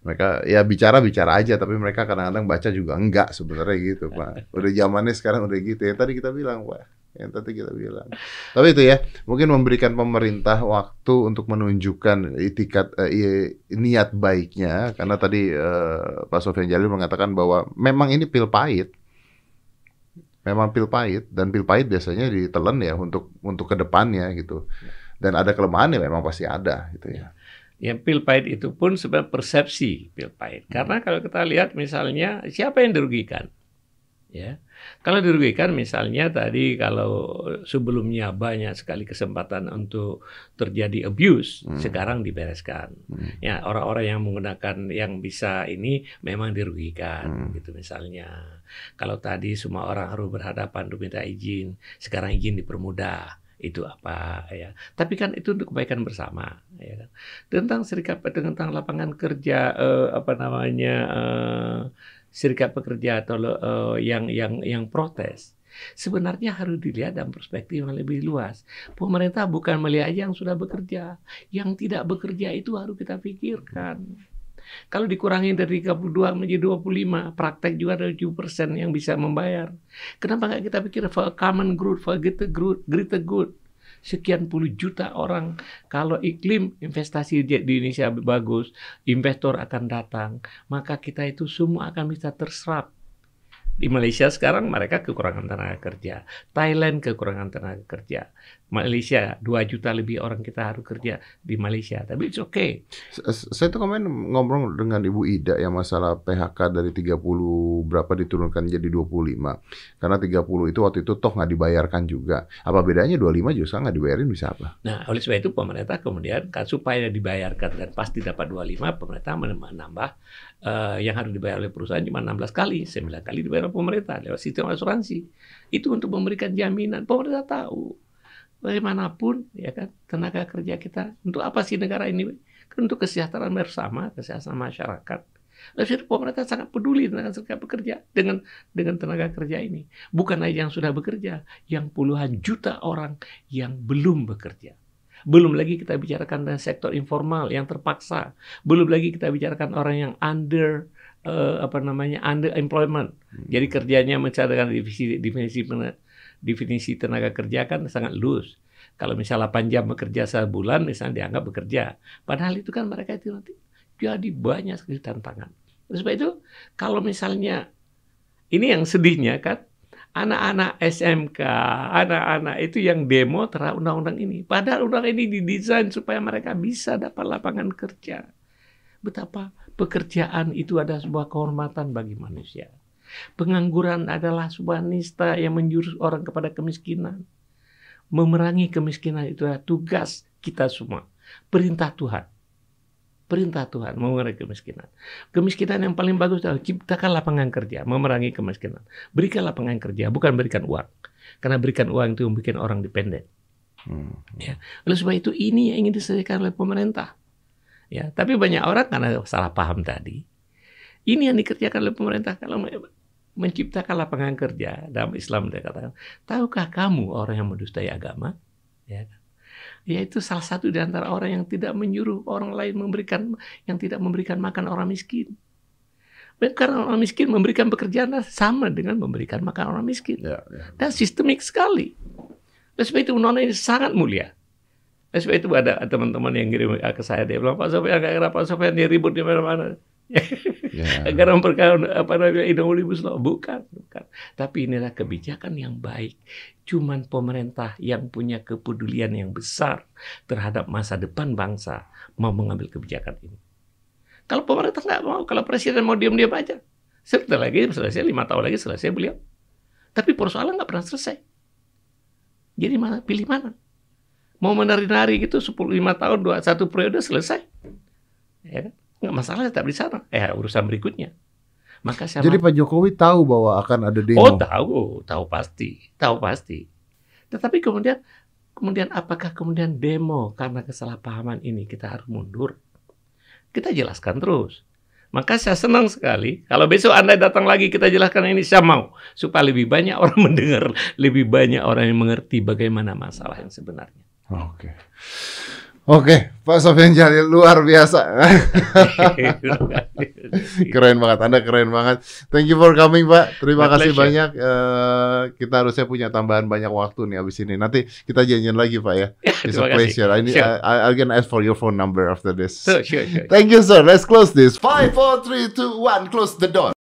mereka ya bicara bicara aja tapi mereka kadang-kadang baca juga enggak sebenarnya gitu Pak. Udah zamannya sekarang udah gitu ya. Tadi kita bilang Pak yang tadi kita bilang. Tapi itu ya, mungkin memberikan pemerintah waktu untuk menunjukkan itikat eh, niat baiknya karena tadi eh, Pak Sofian Jalil mengatakan bahwa memang ini pil pahit. Memang pil pahit dan pil pahit biasanya ditelan ya untuk untuk ke depannya gitu. Dan ada kelemahannya memang pasti ada gitu ya. Yang pil pahit itu pun sebenarnya persepsi pil pahit. Karena kalau kita lihat misalnya siapa yang dirugikan? Ya. Kalau dirugikan misalnya tadi kalau sebelumnya banyak sekali kesempatan untuk terjadi abuse, hmm. sekarang dibereskan. Hmm. Ya, orang-orang yang menggunakan yang bisa ini memang dirugikan hmm. gitu misalnya. Kalau tadi semua orang harus berhadapan untuk minta izin, sekarang izin dipermudah itu apa ya tapi kan itu untuk kebaikan bersama ya kan tentang serikat tentang lapangan kerja eh, apa namanya eh, serikat pekerja atau uh, yang yang yang protes sebenarnya harus dilihat dalam perspektif yang lebih luas. Pemerintah bukan melihat yang sudah bekerja, yang tidak bekerja itu harus kita pikirkan. Kalau dikurangi dari 32 menjadi 25, praktek juga ada 7% yang bisa membayar. Kenapa nggak kita pikir for common good, for greater good, greater good? Sekian puluh juta orang. Kalau iklim investasi di Indonesia bagus, investor akan datang, maka kita itu semua akan bisa terserap di Malaysia sekarang mereka kekurangan tenaga kerja. Thailand kekurangan tenaga kerja. Malaysia 2 juta lebih orang kita harus kerja di Malaysia. Tapi it's okay. Saya tuh kemarin ngobrol dengan Ibu Ida yang masalah PHK dari 30 berapa diturunkan jadi 25. Karena 30 itu waktu itu toh nggak dibayarkan juga. Apa bedanya 25 juga nggak dibayarin bisa apa? Nah, oleh sebab itu pemerintah kemudian kan supaya dibayarkan dan pasti dapat 25, pemerintah menambah uh, yang harus dibayar oleh perusahaan cuma 16 kali, 9 kali dibayar oleh pemerintah lewat sistem asuransi. Itu untuk memberikan jaminan. Pemerintah tahu bagaimanapun ya kan tenaga kerja kita untuk apa sih negara ini? Kan untuk kesejahteraan bersama, kesejahteraan masyarakat. Lalu pemerintah sangat peduli dengan serikat pekerja dengan dengan tenaga kerja ini. Bukan aja yang sudah bekerja, yang puluhan juta orang yang belum bekerja. Belum lagi kita bicarakan dengan sektor informal yang terpaksa. Belum lagi kita bicarakan orang yang under uh, apa namanya under employment. Hmm. Jadi kerjanya mencari definisi definisi definisi tenaga kerja kan sangat loose. Kalau misalnya 8 jam bekerja sebulan misalnya dianggap bekerja. Padahal itu kan mereka itu nanti jadi banyak sekali tantangan. Oleh sebab itu kalau misalnya ini yang sedihnya kan anak-anak SMK, anak-anak itu yang demo terhadap undang-undang ini. Padahal undang ini didesain supaya mereka bisa dapat lapangan kerja. Betapa pekerjaan itu ada sebuah kehormatan bagi manusia. Pengangguran adalah sebuah nista yang menjurus orang kepada kemiskinan. Memerangi kemiskinan itu adalah tugas kita semua. Perintah Tuhan perintah Tuhan mengurangi kemiskinan. Kemiskinan yang paling bagus adalah ciptakan lapangan kerja, memerangi kemiskinan. Berikan lapangan kerja, bukan berikan uang. Karena berikan uang itu membuat orang dependen. Hmm. Ya. Oleh sebab itu ini yang ingin diselesaikan oleh pemerintah. Ya, tapi banyak orang karena salah paham tadi. Ini yang dikerjakan oleh pemerintah kalau menciptakan lapangan kerja dalam Islam dia katakan, tahukah kamu orang yang mendustai agama? Ya? Yaitu salah satu di antara orang yang tidak menyuruh orang lain memberikan yang tidak memberikan makan orang miskin. Karena orang miskin memberikan pekerjaan sama dengan memberikan makan orang miskin. Ya, ya. Dan sistemik sekali. Dan sebab itu undang-undang ini sangat mulia. Dan sebab itu ada teman-teman yang kirim ke saya, dia bilang, Pak Sofian, agak Pak Sofian, dia ribut di mana-mana. Yeah. Agar perkara apa namanya omnibus law bukan, bukan. Tapi inilah kebijakan yang baik. Cuman pemerintah yang punya kepedulian yang besar terhadap masa depan bangsa mau mengambil kebijakan ini. Kalau pemerintah nggak mau, kalau presiden mau diam-diam aja, sebentar lagi selesai lima tahun lagi selesai beliau. Tapi persoalan nggak pernah selesai. Jadi mana pilih mana? Mau menari-nari gitu 10 5 tahun dua satu periode selesai. Ya kan? Nggak masalah tetap di sana. Eh urusan berikutnya. Maka saya Jadi Pak Jokowi tahu bahwa akan ada demo. Oh tahu, tahu pasti, tahu pasti. Tetapi kemudian, kemudian apakah kemudian demo karena kesalahpahaman ini kita harus mundur? Kita jelaskan terus Maka saya senang sekali kalau besok Anda datang lagi kita jelaskan ini saya mau supaya lebih banyak orang mendengar, lebih banyak orang yang mengerti bagaimana masalah yang sebenarnya. Oke. Oke, Pak Sofian Jalil luar biasa. keren banget, Anda keren banget. Thank you for coming, Pak. Terima My kasih pleasure. banyak. Eh, kita harusnya punya tambahan banyak waktu nih abis ini. Nanti kita janjian lagi, Pak ya. It's a kasih. pleasure. I, need, Sure. I, I, I'm gonna ask for your phone number after this. Sure, sure, sure. Thank you, sir. Let's close this. Five, four, three, two, one. Close the door.